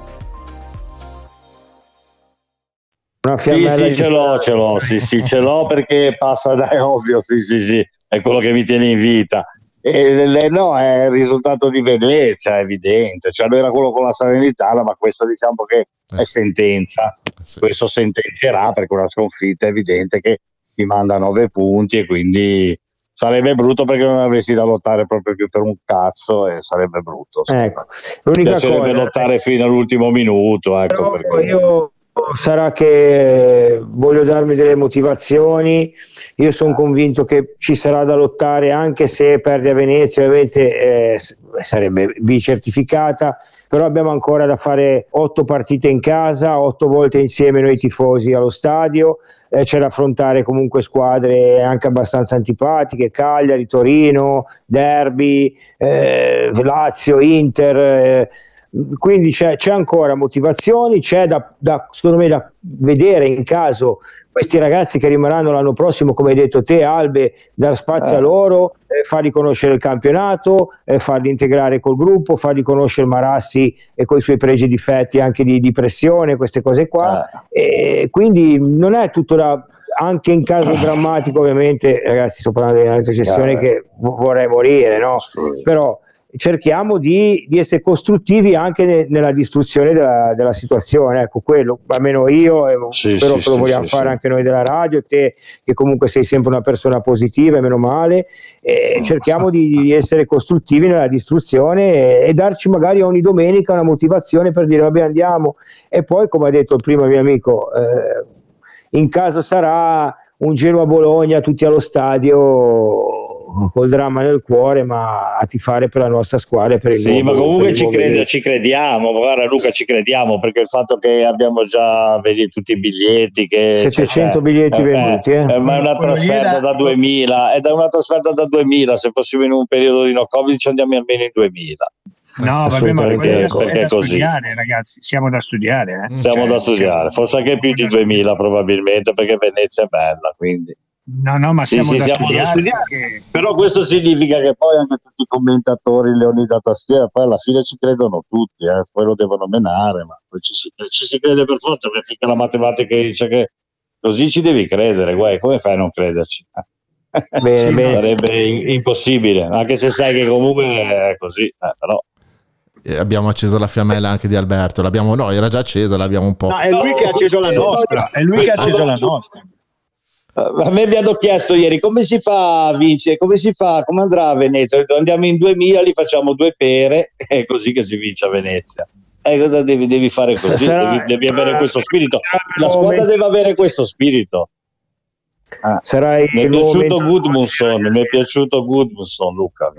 Una Sì, sì, ce l'ho, ce l'ho, sì, sì, ce l'ho perché passa da è ovvio, sì, sì, sì, è quello che mi tiene in vita. E le- no, è il risultato di Venezia, è evidente. Cioè, lui era quello con la Salernitana, ma questo diciamo che è sentenza. Questo sentenzierà perché una sconfitta è evidente che ti manda nove punti e quindi sarebbe brutto perché non avresti da lottare proprio più per un cazzo e sarebbe brutto. Ecco, l'unica piacerebbe cosa- lottare fino all'ultimo minuto. Ecco, Però perché- io sarà che voglio darmi delle motivazioni. Io sono convinto che ci sarà da lottare, anche se perde a Venezia, ovviamente eh, sarebbe bicertificata. Però abbiamo ancora da fare otto partite in casa, otto volte insieme noi tifosi allo stadio. Eh, c'è da affrontare comunque squadre anche abbastanza antipatiche, Cagliari, Torino, Derby, eh, Lazio, Inter. eh, quindi c'è, c'è ancora motivazioni, c'è da, da- secondo me da vedere in caso questi ragazzi che rimarranno l'anno prossimo, come hai detto te, Albe, dar spazio Eh. a loro, eh, farli conoscere il campionato, eh, farli integrare col gruppo, farli conoscere Marassi e con i suoi pregi e difetti anche di, di pressione, queste cose qua. E quindi non è tutto da, anche in caso drammatico, ovviamente, ragazzi, sto parlando di una recessione che vo- vorrei morire, no? Però cerchiamo di, di essere costruttivi anche ne- nella distruzione della, della situazione, ecco quello, almeno io e Sì, spero sì, che lo vogliamo sì, fare anche noi della radio, te che comunque sei sempre una persona positiva e meno male, e cerchiamo di, di essere costruttivi nella distruzione e, e darci magari ogni domenica una motivazione per dire vabbè andiamo. E poi come ha detto prima mio amico, eh, in caso sarà un Genoa-Bologna tutti allo stadio col dramma nel cuore ma a tifare per la nostra squadra per il Sì, nuovo- ma comunque per il ci, crede- ci crediamo, guarda Luca ci crediamo perché il fatto che abbiamo già vedi, tutti i biglietti che 700 cioè, biglietti eh, venduti, eh. eh, ma è una trasferta da 2000 è da una trasferta da 2000 se fossimo in un periodo di no covid ci andiamo almeno in 2000 No, vabbè, ma ecco, perché da è così. studiare, ragazzi. Siamo da studiare. eh. siamo Cioè, da studiare forse anche più di 2000 probabilmente perché Venezia è bella quindi No, no, ma Sì, siamo sì, da siamo da studiare. studiare. perché- Però questo significa che poi anche tutti i commentatori, Leonida Tastiera, poi alla fine ci credono tutti, eh, poi lo devono menare, ma poi ci si, ci si crede per forza, perché finché la matematica dice che così ci devi credere, guai, come fai a non crederci? Bene, Sì, bene. Sarebbe in- impossibile, anche se sai che comunque è così, eh, però E abbiamo acceso la fiammella anche di Alberto. L'abbiamo, no, era già accesa, l'abbiamo un po'. No, è lui che ha acceso la nostra. È lui che ha acceso la nostra. Eh, A me mi hanno chiesto ieri come si fa a vincere, come si fa, come andrà a Venezia? Andiamo in 2000, li facciamo due pere, è così che si vince a Venezia. E cosa devi, devi fare così? Sarà- Devi, devi avere questo spirito. La squadra deve avere questo spirito. Ah, mi è piaciuto. Gudmundsson, mi è piaciuto Gudmundsson, Luca.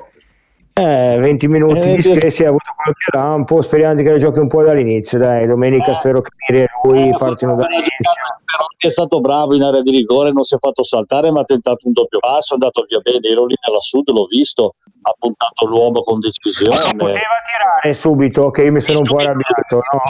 Eh, 20 minuti Eh, di stessi, ha avuto qualche lampo, speriamo che giochi un po' dall'inizio, dai, domenica spero che Miri e lui Eh, partino però dall'inizio. però è stato bravo in area di rigore, non si è fatto saltare, ma ha tentato un doppio passo, è andato via bene. Ero lì nella sud, l'ho visto, ha puntato l'uomo con decisione. Poteva tirare subito, che io mi sono un po' arrabbiato, no?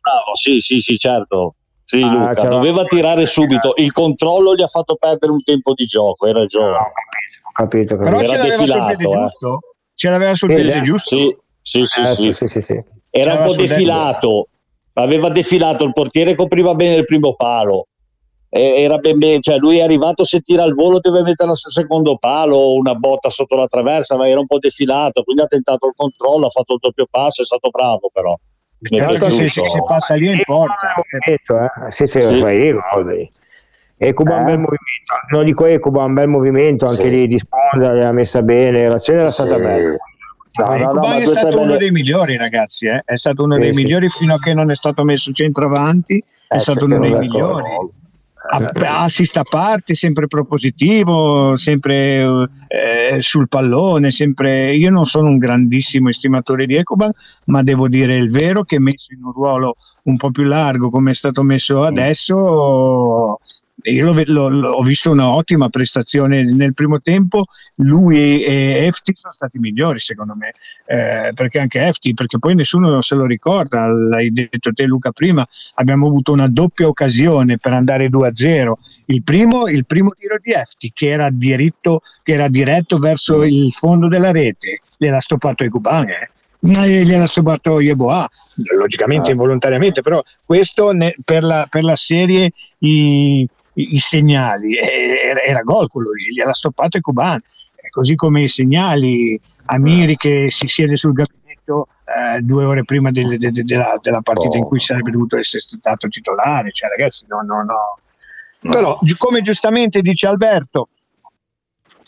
Bravo, sì, sì, sì, certo. Sì, Ah, Luca, c'era- doveva tirare subito. Il controllo gli ha fatto perdere un tempo di gioco, hai ragione. Ho capito, ho capito. Però Era ce l'aveva sul defilato, piede eh. giusto? Ce l'aveva sul piede eh. giusto? Sì, sì, sì, Eh, sì. sì, sì, sì. Era un po' defilato, aveva defilato, il portiere copriva bene il primo palo. Era ben bene, cioè lui è arrivato se tira al volo deve metterla sul secondo palo una botta sotto la traversa ma era un po' defilato quindi ha tentato il controllo ha fatto il doppio passo è stato bravo però se, se- se passa lì in porta. Movimento, eh? Sì, sì, Sì. fai Ecuba un Eh? bel movimento, no dico Ecuba un bel movimento anche Sì. di, di sponda, l'ha messa bene, l'azione era stata Sì. bella. No, no, no, è stato uno belle- dei migliori, ragazzi. eh. È stato uno Sì, dei sì. migliori fino a che non è stato messo centravanti. È Eh, stato perché uno dei è migliori. A- Assist a parte, sempre propositivo, sempre eh, sul pallone. Sempre... Io non sono un grandissimo estimatore di Ecoban, ma devo dire il vero che messo in un ruolo un po' più largo come è stato messo adesso. Io l'ho, ve- l'ho- l'ho- ho visto un'ottima prestazione nel primo tempo. Lui e Efti sono stati migliori, secondo me, eh, perché anche Efti, perché poi nessuno se lo ricorda. L'hai detto te, Luca, prima. Abbiamo avuto una doppia occasione per andare 2-0. Il primo, il primo tiro di Efti, che era, che era diretto verso il fondo della rete, gliel'ha stoppato Eguban. Eh. Eh, Gliel'ha stoppato Yeboah, logicamente involontariamente, però questo ne- per, la, per la serie i, i- i segnali era, era gol quello lì, gliel'ha stoppato Eguban, Eh, così come i segnali Amiri che si siede sul gabinetto eh, due ore prima del- de- de- della, della partita in cui sarebbe dovuto essere stato titolare, cioè ragazzi no, no, no. Però gi- come giustamente dice Alberto,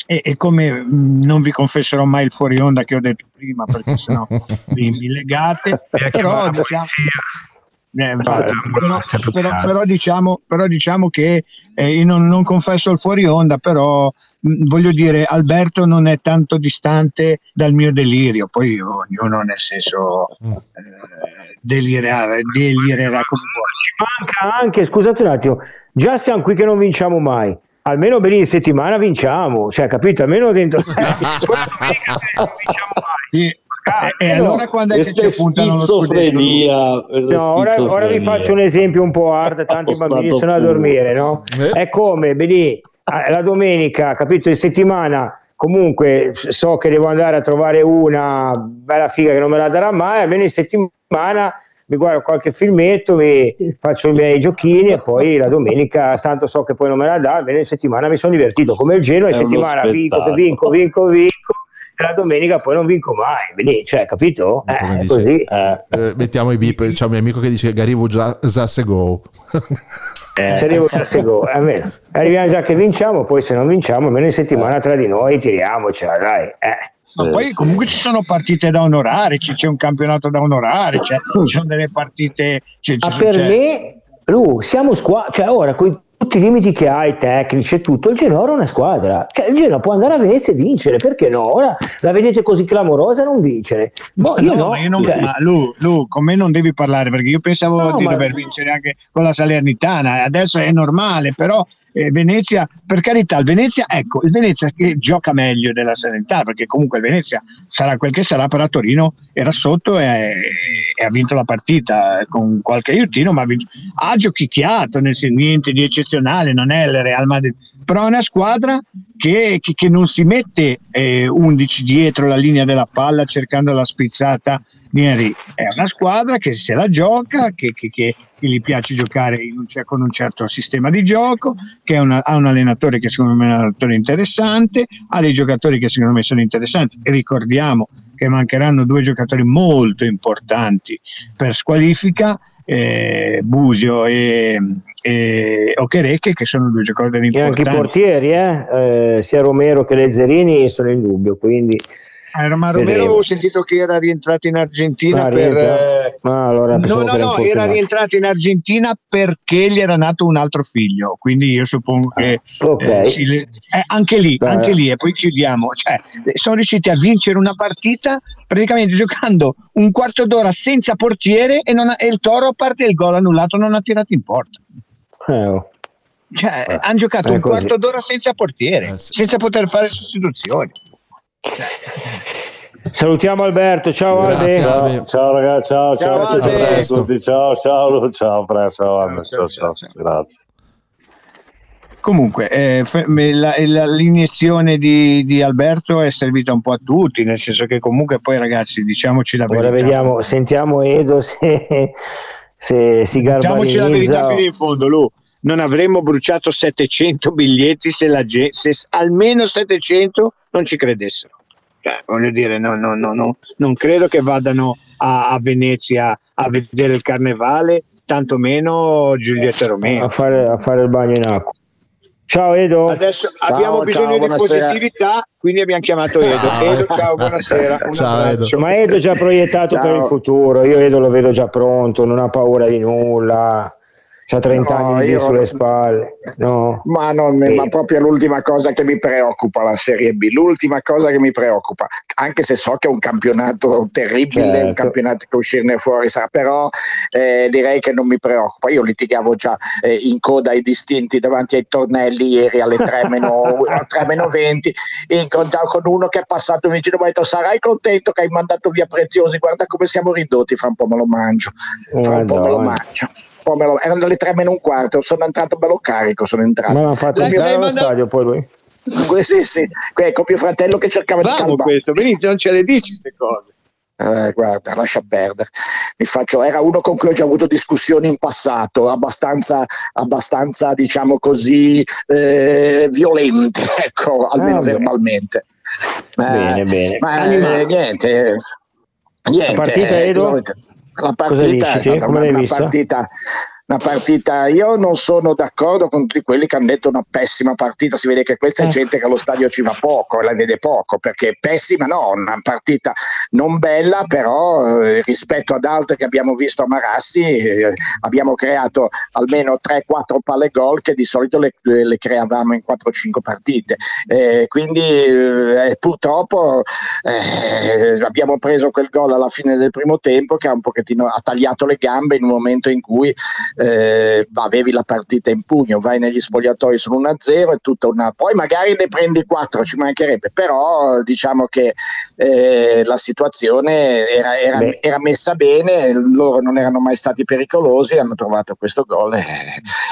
e, e come mh, non vi confesserò mai il fuori onda che ho detto prima perché sennò mi, mi legate, però diciamo, eh, infatti, però, però- però diciamo, però diciamo che eh, io non, non confesso il fuori onda, però mh, voglio dire, Alberto non è tanto distante dal mio delirio, poi ognuno nel senso eh, delirerà, delirerà come vuole. Ci manca anche, scusate un attimo, già siamo qui che non vinciamo mai. Almeno per in settimana vinciamo, cioè capito? Almeno dentro quella domenica non vinciamo mai. Sì, e, e allora quando è che ci puntano lo schizofrenia. No, ora, ora vi faccio un esempio un po' hard, tanti bambini sono a dormire, no? È come, vedi, la domenica, capito, in settimana comunque so che devo andare a trovare una bella figa che non me la darà mai, almeno in settimana mi guardo qualche filmetto, mi faccio i miei giochini e poi la domenica, tanto so che poi non me la dà, almeno in settimana mi sono divertito, come il Genoa in settimana vinco, vinco, vinco, vinco, la domenica poi non vinco mai, Vedi, cioè, capito? Eh, dice, così. eh, mettiamo i beep, c'è un mio amico che dice Garivo già Zasse Go. Eh. Ci arrivo a Sego, almeno arriviamo già che vinciamo, poi se non vinciamo, almeno in settimana tra di noi tiriamocela, dai. Eh. Ma poi comunque ci sono partite da onorare, c'è, c'è un campionato da onorare, c'è, ci sono delle partite... C'è, Ma per c'è- me, Lu, siamo squadra, cioè ora con tutti i limiti che hai, tecnici e tutto, il Genoa è una squadra. Cioè, il Genoa può andare a Venezia e vincere, perché no? Ora la vedete così clamorosa non vincere. Ma Boh, io no, no. ma io non- cioè, ma Lu, Lu, con me non devi parlare perché io pensavo No, di ma- dover vincere anche con la Salernitana, adesso è normale, però eh, Venezia, per carità, il Venezia, ecco, il Venezia che gioca meglio della Salernitana perché comunque il Venezia sarà quel che sarà, però Torino era sotto e, e ha vinto la partita con qualche aiutino, ma ha, vinto- ha giochicchiato, nel senso, niente di eccezionale, non è il Real Madrid, però è una squadra che, che- che non si mette eh, 11 dietro la linea della palla cercando la spizzata di Henry, è una squadra che se la gioca, che, che- che- gli piace giocare un con un certo sistema di gioco, che una- ha un allenatore che secondo me è un allenatore interessante, ha dei giocatori che secondo me sono interessanti. Ricordiamo che mancheranno due giocatori molto importanti per squalifica, eh, Busio e, e Okereke che sono due giocatori e anche i importanti. portieri, eh, eh, sia Romero che Lezzerini sono in dubbio, quindi Eh, ma Romero Vedremo. avevo sentito che era rientrato in Argentina Ah, per... eh, Ah, allora no, no, no, era rientrato in Argentina perché gli era nato un altro figlio, quindi io suppongo che ok. eh, sì, le- eh, anche lì, Beh. anche lì, e poi chiudiamo, cioè, eh, sono riusciti a vincere una partita praticamente giocando un quarto d'ora senza portiere e, non ha- e il Toro, a parte il gol annullato, non ha tirato in porta. Eh, oh. Cioè, hanno giocato un così. quarto d'ora senza portiere, senza poter fare sostituzioni. Salutiamo Alberto, ciao Grazie, Albe. Ciao ragazzi, ciao, ciao, Ciao, a tutti, Albe. a tutti, ciao, ciao, ciao, presto, ciao, ciao, ciao, grazie. Comunque, eh, fe- me- la- la- l'iniezione di, di Alberto è servita un po' a tutti, nel senso che comunque poi ragazzi, diciamoci la Ora verità. vediamo, sentiamo Edo se, se si Diciamoci la verità garbanizza. fino in fondo, Lu. Non avremmo bruciato 700 biglietti se, la se almeno 700 non ci credessero. Cioè, voglio dire, no, no, no, no, non credo che vadano a, a Venezia a vedere il carnevale, tantomeno Giulietta Romeo. a fare, a fare il bagno in acqua. Ciao Edo. Adesso Ciao, abbiamo bisogno ciao, di positività, quindi abbiamo chiamato Edo. Ciao. Edo, ciao, buonasera. Un Ciao, abbraccio. Ma Edo è già proiettato Ciao. per il futuro, io Edo lo vedo già pronto, non ha paura di nulla, ha 30 No, anni io- sulle spalle. No. Ma, non, Sì. ma proprio l'ultima cosa che mi preoccupa la Serie B, l'ultima cosa che mi preoccupa, anche se so che è un campionato terribile, Certo. un campionato che uscirne fuori sarà, però eh, direi che non mi preoccupa. Io litigavo già eh, in coda ai distinti davanti ai tornelli ieri alle 3 meno, a 3 meno 20, incontravo con uno che è passato vicino e mi ha detto sarai contento che hai mandato via Preziosi, guarda come siamo ridotti, fra un po' me lo mangio, fra un po' me lo Madonna. mangio. Un po' me lo- erano le 3 meno un quarto, sono entrato bello carico, sono entrato. Ma l'hanno fatto entrare allo mandato- stadio poi lui. Sì, sì, con mio fratello che cercava di Vamo calmare. questo, benissimo, non ce le dici queste cose. Eh, guarda, lascia perdere. Mi faccio, era uno con cui ho già avuto discussioni in passato, abbastanza, abbastanza diciamo così, eh, violente, ecco, almeno Ah, verbalmente. Eh, Bene, bene. Ma eh, niente, niente. La partita, eh, Edo? La partita è stata una, una partita. Una partita, io non sono d'accordo con tutti quelli che hanno detto una pessima partita. Si vede che questa è Eh. gente che allo stadio ci va poco, la vede poco perché pessima, no, una partita non bella, però eh, rispetto ad altre che abbiamo visto a Marassi, eh, abbiamo creato almeno 3-4 palle gol che di solito le, le creavamo in 4-5 partite. Eh, quindi eh, purtroppo eh, abbiamo preso quel gol alla fine del primo tempo che ha un pochettino ha tagliato le gambe in un momento in cui eh, avevi la partita in pugno, vai negli spogliatoi sull'1-0 e tutta una... poi magari ne prendi 4, ci mancherebbe, però diciamo che eh, la situazione era, era, era, messa bene, loro non erano mai stati pericolosi, hanno trovato questo gol e,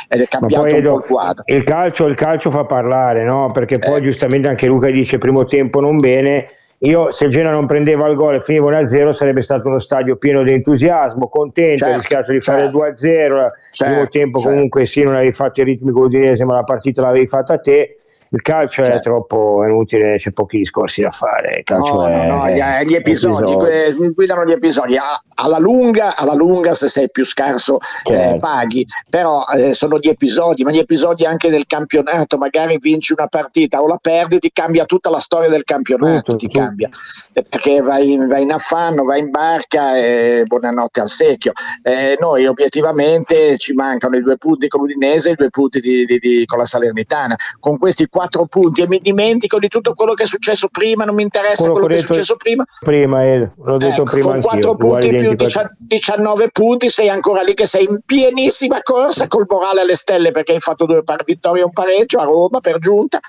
ed è cambiato un po' il quadro. Il calcio, il calcio fa parlare, no? perché poi giustamente anche Luca dice primo tempo non bene io se il Genoa non prendeva il gol e finiva 1-0 sarebbe stato uno stadio pieno di entusiasmo, contento, certo, rischiato di fare certo. 2-0, il certo, primo tempo certo. comunque sì non avevi fatto il ritmo con l'Udinese ma la partita l'avevi fatta te il calcio certo. è troppo inutile, c'è pochi discorsi da fare. no, è, no, no, gli, gli episodi, episodi. guidano gli episodi. Alla lunga, alla lunga, se sei più scarso, eh, certo. paghi, però eh, sono gli episodi, ma gli episodi anche del campionato. Magari vinci una partita o la perdi, ti cambia tutta la storia del campionato. Tutto, ti tutto. cambia eh, perché vai, vai, in affanno, vai in barca e buonanotte al secchio. Eh, noi, obiettivamente, ci mancano i due punti con l'Udinese e i due punti di, di, di, con la Salernitana. Con questi quattro punti e mi dimentico di tutto quello che è successo prima, non mi interessa quello, quello che è successo prima. Prima, eh, l'ho detto ecco, prima. Con quattro punti più 19 punti, sei ancora lì che sei in pienissima corsa col morale alle stelle perché hai fatto due par- vittorie e un pareggio a Roma per giunta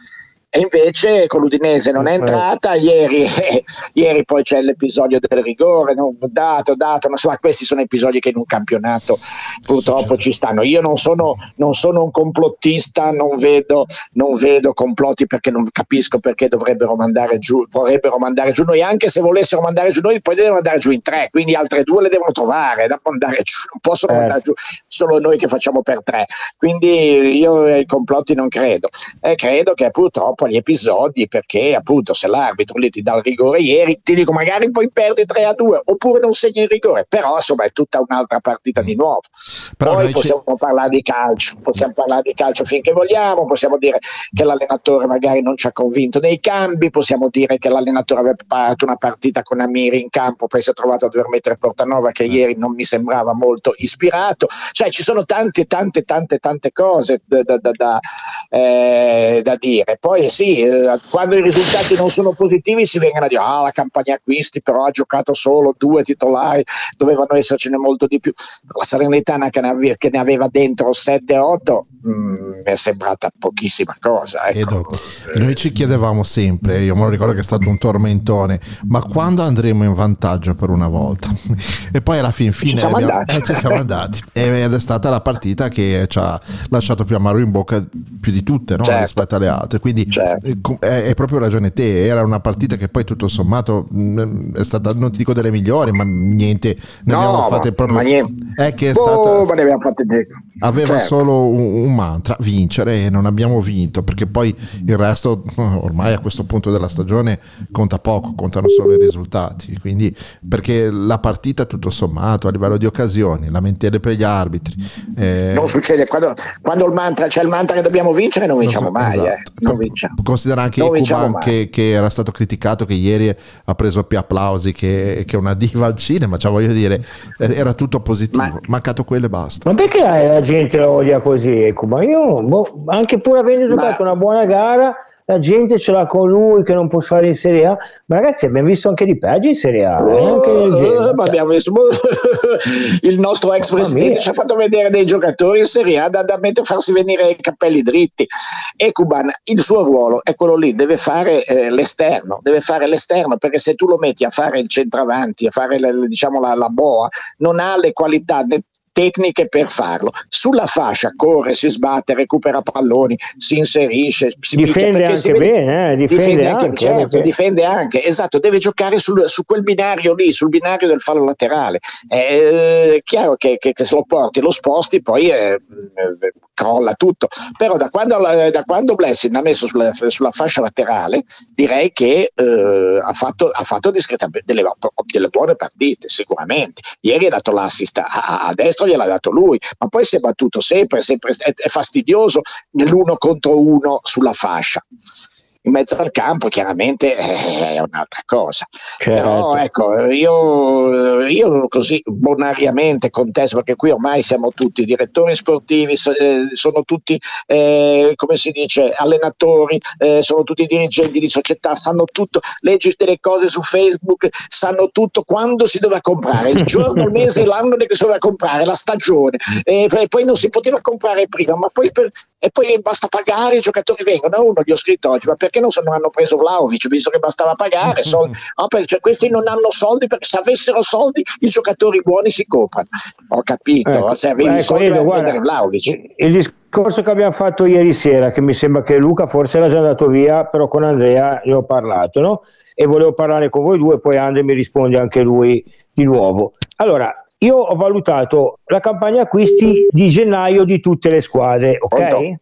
e invece con l'Udinese non è entrata ieri, eh, ieri poi c'è l'episodio del rigore non dato, dato, ma insomma questi sono episodi che in un campionato purtroppo ci stanno. Io non sono, non sono un complottista non vedo, non vedo, complotti perché non capisco perché dovrebbero mandare giù vorrebbero mandare giù noi. Anche se volessero mandare giù noi poi devono andare giù in tre quindi altre due le devono trovare da mandare giù non possono eh. mandare giù solo noi che facciamo per tre. Quindi io ai complotti non credo. E credo che purtroppo dopo gli episodi perché appunto se l'arbitro lì ti dà il rigore ieri ti dico magari poi perdi 3 a 2 oppure non segni il rigore. Però insomma è tutta un'altra partita di nuovo. Però poi possiamo ci... parlare di calcio possiamo parlare di calcio finché vogliamo possiamo dire che l'allenatore magari non ci ha convinto nei cambi possiamo dire che l'allenatore aveva preparato una partita con Amiri in campo poi si è trovato a dover mettere Portanova che ieri non mi sembrava molto ispirato. Cioè ci sono tante tante tante tante cose da, da, da, eh, da dire. Poi sì, eh, quando i risultati non sono positivi si vengono a dire ah la campagna acquisti però ha giocato solo due titolari, dovevano essercene molto di più. La Salernitana che ne, aveva, che ne aveva dentro 7-8 mm, mi è sembrata pochissima cosa. Ecco. Noi ci chiedevamo sempre, io me lo ricordo che è stato un tormentone, ma quando andremo in vantaggio per una volta? e poi alla fin fine ci siamo abbiamo, andati. Eh, ci siamo andati. ed è stata la partita che ci ha lasciato più amaro in bocca più di tutte no? certo. rispetto alle altre. Quindi certo. è, proprio ragione te, era una partita che poi tutto sommato mm, è stata, non ti dico delle migliori, ma niente, ne no, abbiamo fatte proprio... Ma niente. È che è oh, stata... ma ne abbiamo fatte Aveva certo. solo un, un, mantra, vincere e non abbiamo vinto, perché poi il resto ormai a questo punto della stagione conta poco, contano solo i risultati. Quindi perché la partita tutto sommato a livello di occasioni, lamentele per gli arbitri. Eh... Non succede, quando, quando il mantra, c'è il mantra che dobbiamo vincere non vinciamo non so, mai. Eh. Esatto. Eh. Non vinciamo. Considera anche Kuban che, che, era stato criticato che ieri ha preso più applausi che, che una diva al cinema, cioè voglio dire, eh, era tutto positivo, ma, mancato quello e basta. Ma perché la gente lo odia così Kuban? Io, boh, anche pur avendo giocato ma... una buona gara la gente ce l'ha con lui che non può fare in Serie A, ma ragazzi abbiamo visto anche di peggio in Serie A. Oh, abbiamo visto il nostro ex presidente ci ha fatto vedere dei giocatori in Serie A da, da mettere, farsi venire i capelli dritti. E Cuban, il suo ruolo è quello lì, deve fare eh, l'esterno, deve fare l'esterno perché se tu lo metti a fare il centravanti, a fare le, diciamo, la, la boa, non ha le qualità tecniche per farlo. Sulla fascia corre, si sbatte, recupera palloni, si inserisce, si difende anche si bene, eh? difende, difende, anche, anche certo, perché... difende anche, esatto, deve giocare sul, su quel binario lì, sul binario del fallo laterale. È eh, chiaro che, che, che se lo porti, lo sposti, poi eh, crolla tutto. Però da quando, da quando Blessing ha messo sulla, sulla, fascia laterale, direi che eh, ha fatto, ha fatto delle, delle, buone partite, sicuramente. Ieri ha dato l'assist a, a destro, gliel'ha dato lui, ma poi si è battuto sempre, sempre è, è fastidioso nell'uno contro uno sulla fascia. In mezzo al campo chiaramente eh, è un'altra cosa. Certo. Però ecco, io, io così bonariamente contesto, perché qui ormai siamo tutti direttori sportivi, eh, sono tutti, eh, come si dice, allenatori, eh, sono tutti dirigenti di società, sanno tutto, leggi delle cose su Facebook, sanno tutto quando si doveva comprare, il giorno, il mese, l'anno che si doveva comprare, la stagione, e poi- non si poteva comprare prima, ma poi per- e poi basta pagare, i giocatori vengono. Uno gli ho scritto oggi, ma perché non, se non hanno preso Vlaovic, visto che bastava pagare? Soldi. Ah, per- cioè, questi non hanno soldi perché se avessero soldi i giocatori buoni si comprano. Ho capito, Ecco, se avevi ecco, soldi Edo, guarda, prendere Vlaovic. Il discorso che abbiamo fatto ieri sera, che mi sembra che Luca forse era già andato via, però con Andrea ne ho parlato, no? E volevo parlare con voi due, poi Andre mi risponde anche lui di nuovo. Allora, io ho valutato la campagna acquisti di gennaio di tutte le squadre, ok? Pronto?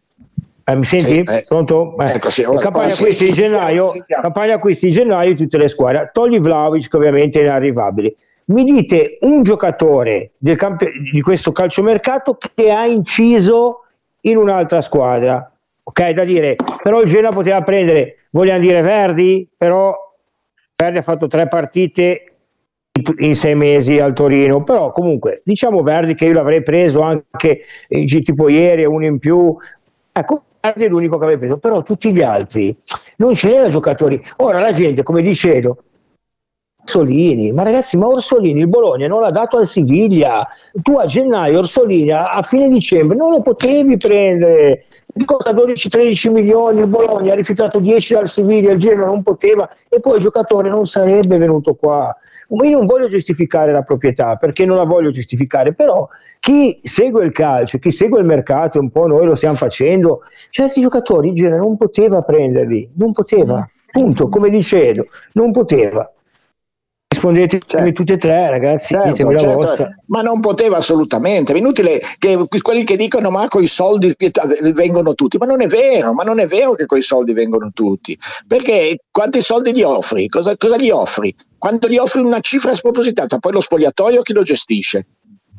Eh, mi senti? Sì, eh. Pronto? Eh. Ecco, sì, ora- campagna sì. acquisti di gennaio, campagna acquisti di gennaio tutte le squadre. Togli Vlaovic che ovviamente è inarrivabile. Mi dite un giocatore del camp- di questo calciomercato che ha inciso in un'altra squadra. Ok, da dire, però il Genoa poteva prendere, vogliamo dire Verdi, però Verdi ha fatto tre partite in- in sei mesi al Torino, però comunque diciamo Verdi che io l'avrei preso anche eh, tipo ieri, uno in più, ecco Verdi è l'unico che avrei preso, però tutti gli altri non c'erano giocatori. Ora la gente, come dicevo, Orsolini, ma ragazzi, ma Orsolini il Bologna non l'ha dato al Siviglia. Tu a gennaio Orsolini a, fine dicembre non lo potevi prendere. Ti costa 12-13 milioni, il Bologna ha rifiutato 10 dal Siviglia, il Genoa non poteva e poi il giocatore non sarebbe venuto qua. Io non voglio giustificare la proprietà perché non la voglio giustificare, però chi segue il calcio, chi segue il mercato, un po' noi lo stiamo facendo, certi giocatori il Genoa non poteva prenderli, non poteva, punto, come dicevo, non poteva. Rispondetemi tutti e tre, ragazzi, Certo, certo, ma non poteva assolutamente. È inutile che quelli che dicono ma con i soldi vengono tutti, ma non è vero, ma non è vero che con i soldi vengono tutti. Perché quanti soldi gli offri? Cosa, cosa gli offri? Quando gli offri una cifra spropositata, poi lo spogliatoio chi lo gestisce?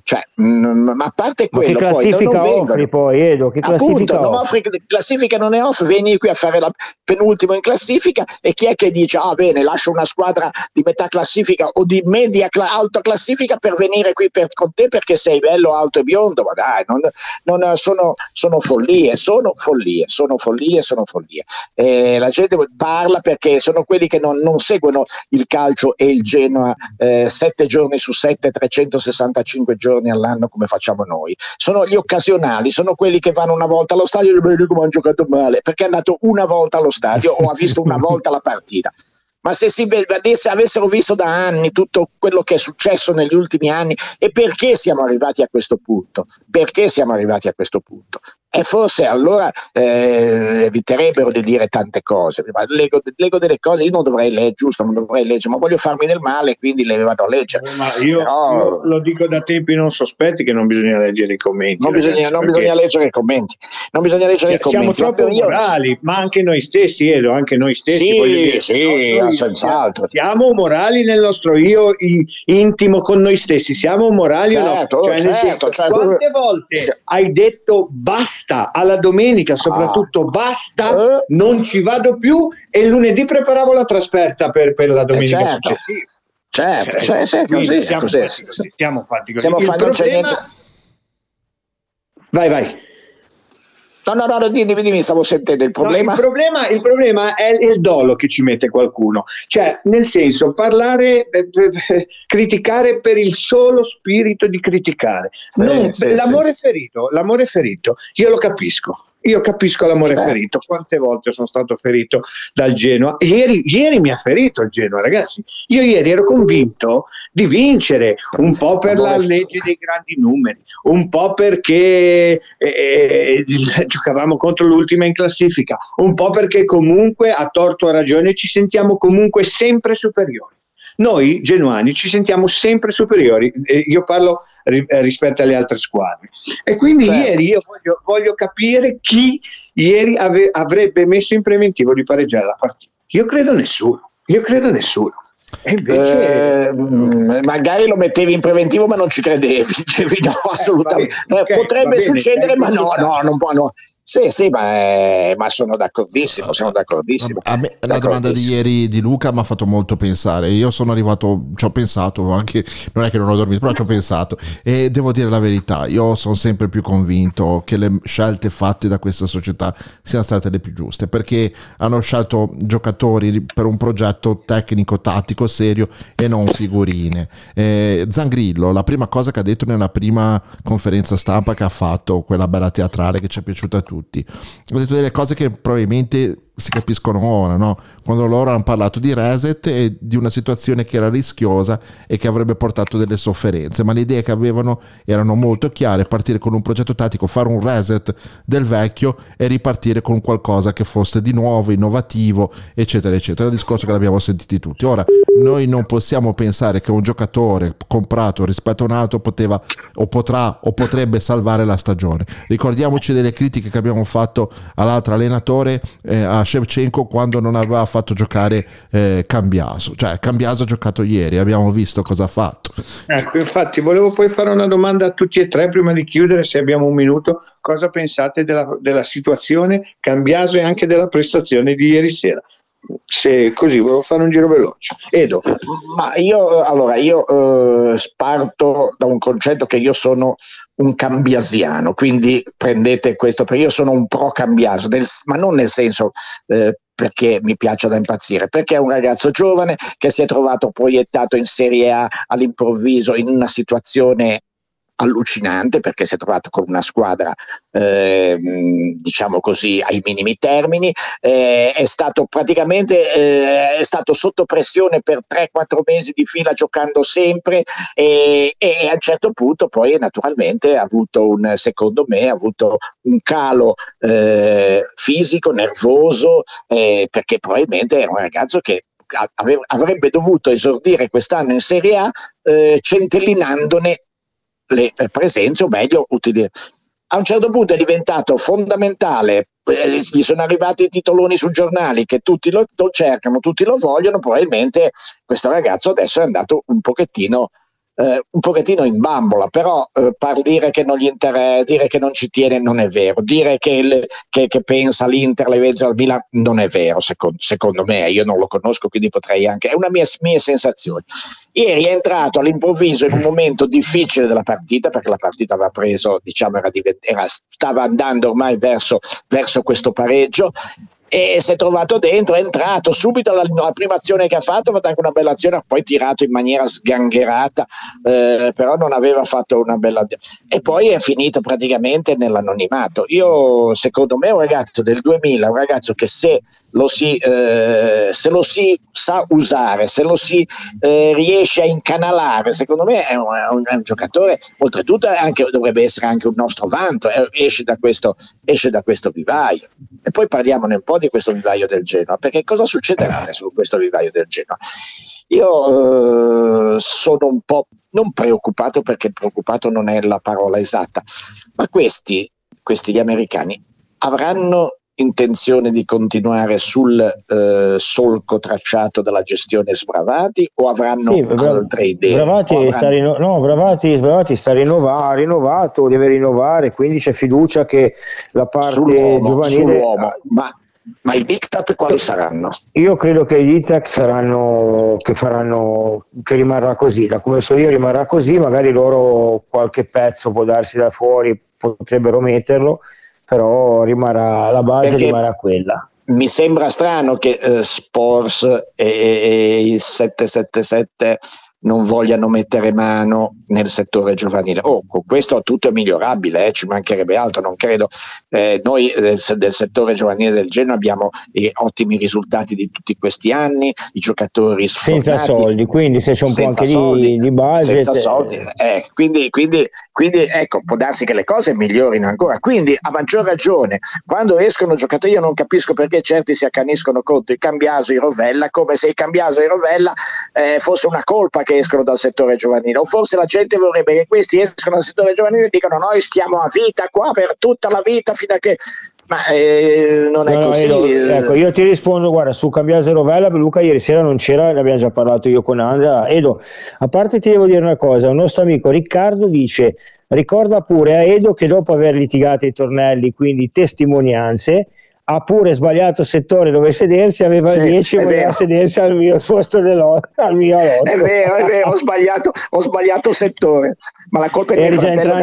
Cioè, ma a parte quello, poi non, non offri poi, Edo? Che Appunto, classifica non offri? classifica non ne offri, vieni qui a fare la penultimo in classifica e chi è che dice ah bene lascio una squadra di metà classifica o di media cla- alta classifica per venire qui per- con te perché sei bello, alto e biondo, ma dai, non, non- sono, sono follie, sono follie, sono follie, sono follie. Eh, la gente parla perché sono quelli che non, non seguono il calcio e il Genoa eh, sette giorni su sette, 365 giorni all'anno come facciamo noi. Sono gli occasionali, sono quelli che vanno una volta allo stadio e dicono come hanno giocato male, perché è andato una volta allo stadio o ha visto una volta la partita. Ma se si vedesse, avessero visto da anni tutto quello che è successo negli ultimi anni e perché siamo arrivati a questo punto? Perché siamo arrivati a questo punto? E forse allora eh, eviterebbero di dire tante cose. Ma leggo, leggo delle cose, io non dovrei leggere, giusto, non dovrei leggere, ma voglio farmi del male, quindi le vado a leggere. Ma io, Però- io lo dico da tempi non sospetti che non bisogna leggere i commenti. Non bisogna, ragazzi, non bisogna leggere i commenti, non bisogna leggere i siamo commenti. ma troppo io- morali, ma anche noi stessi, Edo, anche noi stessi. Sì, dire, sì, senz'altro. Siamo morali nel nostro io intimo con noi stessi, siamo morali o no? Certo, Cioè, certo, senso, cioè, quante volte hai detto basta alla domenica, soprattutto basta, Eh? non ci vado più e lunedì preparavo la trasferta per, per la domenica certo. successiva. Certo, Eh, cioè, sì, così, siamo così. fatti siamo fatti così. Siamo fatti- non c'è problema- niente. Vai, vai. No, no, no, dimmi, dimmi, stavo sentendo il No, problema. il, problema, il problema è il dolo che ci mette qualcuno, cioè nel senso parlare, eh, eh, criticare per il solo spirito di criticare. Sì, Non- sì, l'amore sì. ferito, l'amore ferito, io lo capisco. Io capisco l'amore ferito, quante volte sono stato ferito dal Genoa. Ieri, ieri mi ha ferito il Genoa, ragazzi. Io ieri ero convinto di vincere, un po' per la legge dei grandi numeri, un po' perché eh, giocavamo contro l'ultima in classifica, un po' perché comunque a torto o a ragione ci sentiamo comunque sempre superiori. Noi genuani ci sentiamo sempre superiori, eh, io parlo eh, rispetto alle altre squadre. E quindi Certo. ieri io voglio, voglio capire chi ieri ave- avrebbe messo in preventivo di pareggiare la partita. Io credo nessuno, io credo nessuno. E invece... Eh, mm, magari lo mettevi in preventivo ma non ci credevi Dicevi, no assolutamente va bene, Eh, ok, va potrebbe succedere è ma no giusto. no non può no Sì, sì, ma, è- ma sono d'accordissimo, sono d'accordissimo. Me la domanda di ieri di Luca mi ha fatto molto pensare. Io sono arrivato, ci ho pensato anche, non è che non ho dormito, però ci ho pensato. E devo dire la verità, io sono sempre più convinto che le scelte fatte da questa società siano state le più giuste, perché hanno scelto giocatori per un progetto tecnico, tattico, serio e non figurine. Eh, Zangrillo, la prima cosa che ha detto nella prima conferenza stampa che ha fatto, quella bella teatrale che ci è piaciuta a tutti, ha detto delle cose che probabilmente si capiscono ora, no? quando loro hanno parlato di reset e di una situazione che era rischiosa e che avrebbe portato delle sofferenze, ma le idee che avevano erano molto chiare, partire con un progetto tattico, fare un reset del vecchio e ripartire con qualcosa che fosse di nuovo, innovativo, eccetera, eccetera. Il discorso che l'abbiamo sentiti tutti. Ora, noi non possiamo pensare che un giocatore comprato rispetto a un altro poteva o potrà o potrebbe salvare la stagione. Ricordiamoci delle critiche che abbiamo fatto all'altro allenatore, eh, a Shevchenko, quando non aveva fatto giocare eh, Cambiaso. Cioè, Cambiaso ha giocato ieri, abbiamo visto cosa ha fatto. Ecco, infatti volevo poi fare una domanda a tutti e tre prima di chiudere, se abbiamo un minuto. Cosa pensate della, della situazione Cambiaso e anche della prestazione di ieri sera? Se così volevo fare un giro veloce. Edo. Ma io, allora, io eh, parto da un concetto che io sono un cambiasiano, quindi prendete questo, perché io sono un pro cambiaso, ma non nel senso eh, perché mi piace da impazzire, perché è un ragazzo giovane che si è trovato proiettato in Serie A all'improvviso in una situazione allucinante perché si è trovato con una squadra ehm, diciamo così ai minimi termini. Eh, è stato praticamente eh, è stato sotto pressione per 3-4 mesi di fila giocando sempre e, e a un certo punto poi naturalmente ha avuto un secondo me ha avuto un calo eh, fisico nervoso eh, perché probabilmente era un ragazzo che avrebbe dovuto esordire quest'anno in Serie A eh, centellinandone le eh, presenze, o meglio, a un certo punto è diventato fondamentale. eh, gli sono arrivati i titoloni sui giornali che tutti lo cercano, tutti lo vogliono. Probabilmente questo ragazzo adesso è andato un pochettino, eh, un pochettino in bambola. Però eh, par dire che non gli interessa, dire che non ci tiene non è vero. Dire che, il- che- che pensa all'Inter, l'evento al Milan non è vero, secondo, secondo me. Io non lo conosco, quindi potrei anche. È una mia, mia sensazione. Ieri è entrato all'improvviso in un momento difficile della partita perché la partita aveva preso, diciamo, era divent- era- stava andando ormai verso, verso questo pareggio e si è trovato dentro, è entrato subito la, la prima azione che ha fatto, ha fatto anche una bella azione, ha poi tirato in maniera sgangherata, eh, però non aveva fatto una bella e poi è finito praticamente nell'anonimato. Io secondo me un ragazzo del 2000, un ragazzo che se lo si, eh, se lo si sa usare, se lo si eh, riesce a incanalare, secondo me è un, è un- è un giocatore, oltretutto anche- dovrebbe essere anche un nostro vanto, eh, esce, da questo, esce da questo vivaio. E poi parliamone un po' di questo vivaio del Genoa, perché cosa succederà adesso con questo vivaio del Genoa? Io eh, sono un po' non preoccupato perché preoccupato non è la parola esatta, ma questi, questi gli americani avranno intenzione di continuare sul eh, solco tracciato dalla gestione Sbravati o avranno Sì, Bra- altre idee? Bravati, avranno- sta, rinno- no, Bravati, Bravati sta rinnova- ha rinnovato, deve rinnovare, quindi c'è fiducia che la parte sull'uomo, giovanile. sull'uomo. Ma, ma i diktat quali saranno? Io credo che gli Itac saranno che faranno che rimarrà così, da come so io rimarrà così, magari loro qualche pezzo può darsi da fuori, potrebbero metterlo, però rimarrà la base Perché- rimarrà quella. mi sembra strano che eh, Sports e, e il 777 non vogliano mettere mano nel settore giovanile. Oh, con questo tutto è migliorabile, eh, ci mancherebbe altro, non credo. Eh, noi eh, del settore giovanile del Genoa abbiamo eh, ottimi risultati di tutti questi anni, i giocatori Senza soldi, quindi se c'è un po' anche soldi, di, di budget. senza soldi. eh, quindi, quindi, quindi ecco, può darsi che le cose migliorino ancora. Quindi a maggior ragione, quando escono giocatori, io non capisco perché certi si accaniscono contro i Cambiaso e i Rovella, come se i Cambiaso e i Rovella eh, fosse una colpa che escono dal settore giovanile. O forse la gente vorrebbe che questi escono dal settore giovanile e dicano noi stiamo a vita qua per tutta la vita fino a che... Ma eh, non è No, così. Edo, eh. ecco, io ti rispondo, guarda, su Cambiase Rovella, Luca ieri sera non c'era, ne abbiamo già parlato io con Andrea. Edo, a parte ti devo dire una cosa, un nostro amico Riccardo dice, ricorda pure a Edo che dopo aver litigato i tornelli, quindi testimonianze, ha pure sbagliato settore dove sedersi, aveva Sì, 10 e voleva vero. sedersi al mio posto al mio lotto. È vero, è vero, ho sbagliato, ho sbagliato settore, ma la colpa è mio Eri già in fratello.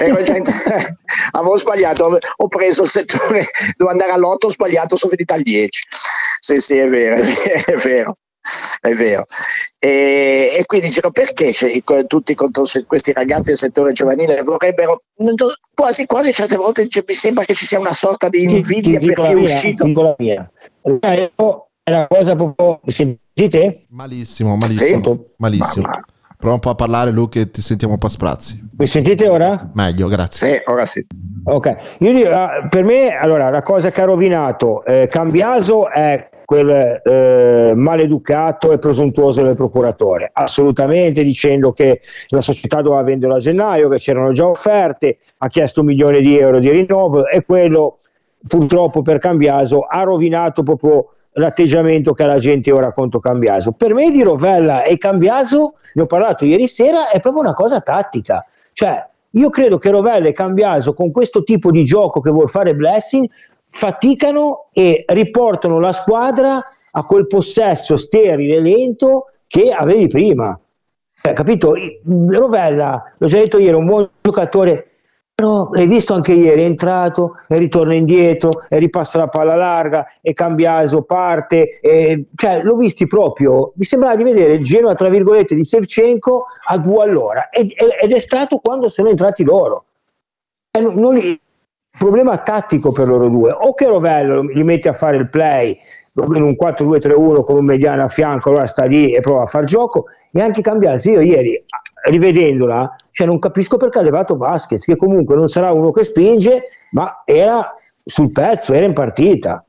Ero già in- avevo sbagliato, ho preso il settore, dovevo andare all'otto, ho sbagliato, sono finito al 10. Sì, sì, è vero, è vero. È vero. E, e quindi dicono perché tutti contro questi ragazzi del settore giovanile vorrebbero quasi quasi certe volte dice, mi sembra che ci sia una sorta di invidia Ti per chi è uscito. È una cosa proprio. Mi sentite? Malissimo, malissimo. Malissimo. Prova un po' a parlare, Luca, che ti sentiamo un po' sprazzi. Mi sentite ora? Meglio, grazie. Sì, ora sì. Ok, io dico, ah, per me allora la cosa che ha rovinato eh, Cambiaso è quel eh, maleducato e presuntuoso del procuratore, assolutamente dicendo che la società doveva venderlo a gennaio, che c'erano già offerte, ha chiesto un milione di euro di rinnovo e quello purtroppo per Cambiaso ha rovinato proprio l'atteggiamento che ha la gente ora contro Cambiaso. Per me di Rovella e Cambiaso, ne ho parlato ieri sera, è proprio una cosa tattica. Cioè, io credo che Rovella e Cambiaso con questo tipo di gioco che vuol fare Blessing faticano e riportano la squadra a quel possesso sterile e lento che avevi prima. Cioè, capito? Rovella, l'ho già detto ieri, un buon giocatore, però l'hai visto anche ieri, è entrato e ritorna indietro e ripassa la palla larga e Cambiaso parte, e, cioè l'ho visti proprio, mi sembrava di vedere il Genoa tra virgolette di Sevchenko a due all'ora ed, ed è stato quando sono entrati loro. Eh, non- non problema tattico per loro due, o che Rovello li mette a fare il play in un 4-2-3-1 con un mediano a fianco, allora sta lì e prova a far gioco e anche cambiarsi. Io ieri, rivedendola, cioè non capisco perché ha levato Vasquez, che comunque non sarà uno che spinge, ma era sul pezzo, era in partita.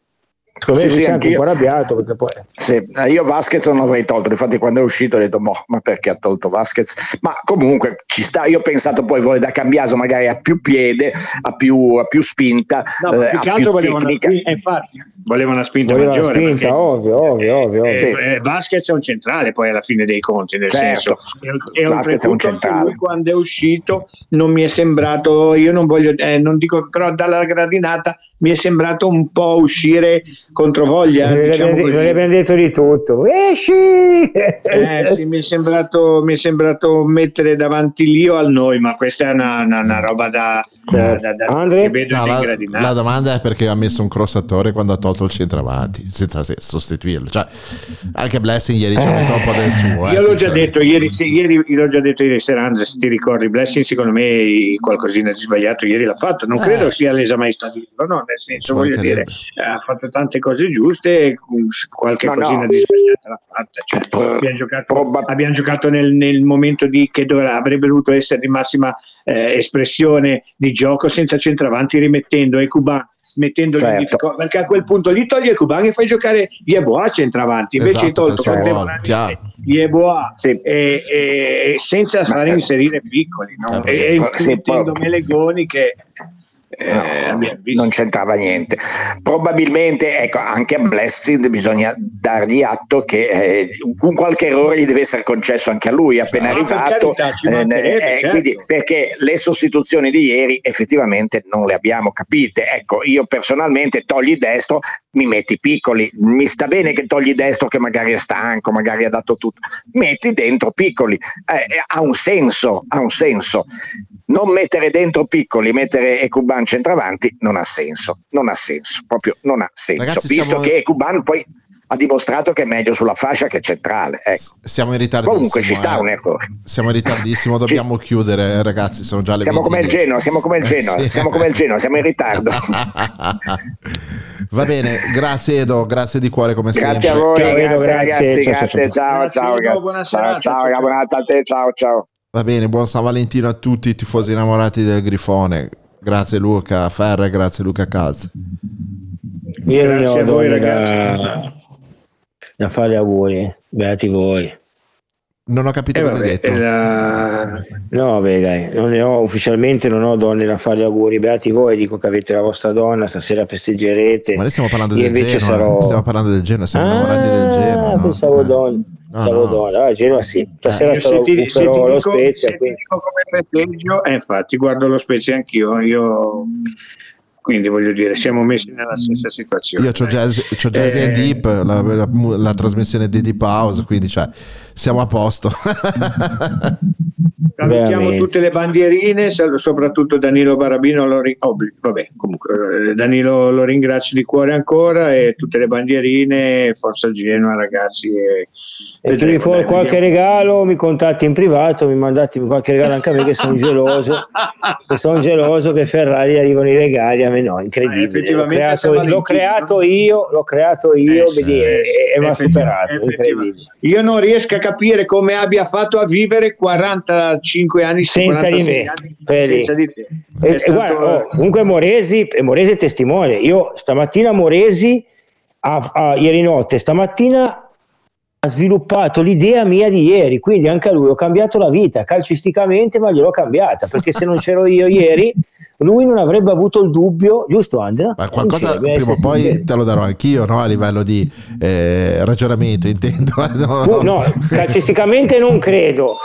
Secondo me Sì, sì, è anche un po' arrabbiato perché poi... Sì, eh, io Vasquez non l'avrei tolto, infatti quando è uscito ho detto, boh, ma perché ha tolto Vasquez? Ma comunque ci sta, io ho pensato poi vuole da Cambiaso magari ha più piede, ha più, più spinta, No, ma eh, più ha che più altro volevano una tecnica. spinta, infatti, voleva una spinta Voleva maggiore. spinta, perché, ovvio, ovvio, ovvio. eh, ovvio. eh, Vasquez è un centrale poi alla fine dei conti, nel Certo, senso. E Vasquez è un centrale. lui quando è uscito non mi è sembrato, io non voglio, eh, non dico, però dalla gradinata mi è sembrato un po' uscire controvoglia. Non diciamo abbiamo, così. non abbiamo detto di tutto. Esci! Eh, sì, mi, è sembrato, mi è sembrato mettere davanti l'io al noi, ma questa è una, una- una roba da, da, da- da- che vedo No, in la, la domanda è perché ha messo un crossatore quando ha tolto il centravanti senza se- sostituirlo. Cioè, anche Blessing ieri ci ha messo un po' del suo. eh, Io l'ho già detto ieri, sì, ieri, l'ho già detto ieri sera, Andre, se ti ricordi, Blessing secondo me qualcosina di sbagliato ieri l'ha fatto, non Eh. credo sia lesa maestà di no, nel senso voglio dire, ha fatto tante cose giuste, qualche No, no. cosina di sbagliata l'ha fatta, cioè, abbiamo giocato, abbiamo giocato nel, nel momento di, che doveva- avrebbe dovuto essere di massima eh, espressione di gioco senza centravanti rimettendo Ecuban mettendoli in Certo. difficoltà perché a quel punto lì togli Ecuban e fai giocare Yeboah a centravanti invece hai Esatto, tolto questo è contemporaneamente chiaro. Yeboah e, e- e senza fare inserire piccoli no? Eh, sì, e, e sì, mettendo Melegoni che eh, No, non c'entrava niente. Probabilmente, ecco, anche a Blessing bisogna dargli atto che eh, un qualche errore gli deve essere concesso anche a lui appena per arrivato, carità, eh, eh, certo. quindi, perché le sostituzioni di ieri effettivamente non le abbiamo capite. Ecco, io personalmente togli destro, mi metti piccoli, mi sta bene che togli destro che magari è stanco, magari ha dato tutto, metti dentro piccoli, eh, ha un senso, ha un senso. Non mettere dentro piccoli, mettere Ecuban centravanti non ha senso, non ha senso, proprio non ha senso, Ragazzi, visto siamo- che Ecuban poi ha dimostrato che è meglio sulla fascia che centrale. Ecco. Siamo in ritardissimo. Comunque ci sta eh. un errore. Siamo in ritardissimo, dobbiamo chiudere, ragazzi. Sono già le Siamo come il 20. Genoa, siamo come il Eh, Genoa, sì. siamo come il Genoa, siamo in ritardo. Va bene, grazie Edo, grazie di cuore come Grazie a sempre. voi, Ciao, Edo, grazie, grazie, ragazzi, ciao, grazie, ciao, ciao, Grazie, ciao, Ciao, ciao, ciao. a ciao, ciao. Va bene, buon San Valentino a tutti i tifosi innamorati del Grifone. Grazie Luca Ferre, grazie Luca Calze. Io non ne Grazie ho a voi, ragazzi. da, da fare gli auguri, beati voi. Non ho capito Eh, cosa vabbè, hai detto. la- No, beh, dai, non ne ho, ufficialmente non ho donne da fare gli auguri. Beati voi, dico che avete la vostra donna, stasera festeggerete. Ma noi stiamo parlando Io del Genoa. sarò- Stiamo parlando del Genoa, siamo Ah, innamorati del Genoa. no? pensavo donne. No, pensavo no. Ah, Genoa sì. Stasera sarò se ti, se ti però lo dico, Spezia. se ti dico come festeggio, eh, infatti guardo lo Spezia anch'io, io quindi voglio dire, siamo messi nella stessa situazione. Io ho Jazz, c'ho Eh, Deep, la, la- la trasmissione di Deep House, quindi cioè, siamo a posto. Salutiamo tutte le bandierine, soprattutto Danilo Barabino, lo ri- oh, vabbè, comunque eh, Danilo lo ringrazio di cuore ancora e tutte le bandierine, Forza Genoa ragazzi. E, E chi mi può qualche vediamo. regalo, mi contatti in privato, mi mandate qualche regalo anche a me che sono geloso. che sono geloso che Ferrari arrivano i regali, a me no, Eh, incredibile. L'ho effettivamente creato, l'ho creato io, l'ho creato io, Eh, sì, vedi, e, eh, sì, e mi ha superato. Io non riesco a capire come abbia fatto a vivere 45 anni Senza di 46 me, senza di te. E- È e stato- guarda, oh, comunque Moresi, e Moresi è testimone. Io stamattina Moresi, ha- ha- ieri notte, stamattina ha sviluppato l'idea mia di ieri, quindi anche a lui ho cambiato la vita calcisticamente, ma gliel'ho cambiata perché se non c'ero io ieri, lui non avrebbe avuto il dubbio, giusto Andrea? Ma qualcosa prima o sì, poi sì. te lo darò anch'io, no? A livello di eh, ragionamento, intendo. No, Uh, no, calcisticamente non credo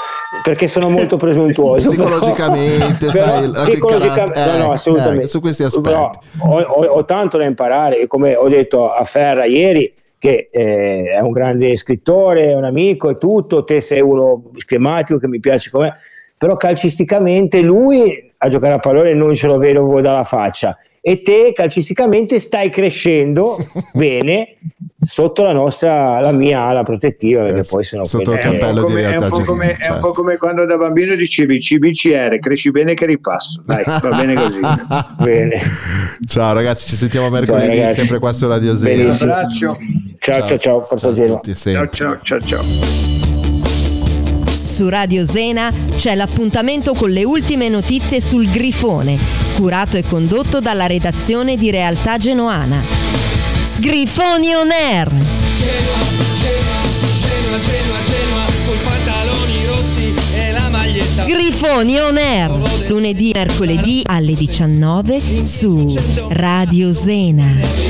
perché sono molto presuntuoso. Psicologicamente, però- sai, anche psicologica- carat- no, no, eh, assolutamente. eh, su questi Però aspetti. ho, ho- ho tanto da imparare, come ho detto a Ferra ieri, che eh, è un grande scrittore, è un amico e tutto, te sei uno schematico che mi piace come però calcisticamente lui a giocare a pallone non ce lo vedo dalla faccia e te calcisticamente stai crescendo bene sotto la nostra la mia ala protettiva perché poi sono sotto il È un, po cappello di come, è, un realtà come, genuina, è un certo. po' come quando da bambino dicevi CBCR, cresci bene che ripasso. Dai, va bene così. bene Ciao ragazzi, ci sentiamo mercoledì, ragazzi. sempre qua su Radio Un Zero. Benissimo. abbraccio. ciao ciao ciao, Ciao Ciao ciao ciao ciao. Su Radio Zena c'è l'appuntamento con le ultime notizie sul Grifone, curato e condotto dalla redazione di Realtà Genoana. Grifoni on air! Genoa, Genoa, Genoa, Genoa, Genoa, coi pantaloni rossi e la maglietta. Grifoni on air! Lunedì e mercoledì alle 19 su Radio Zena.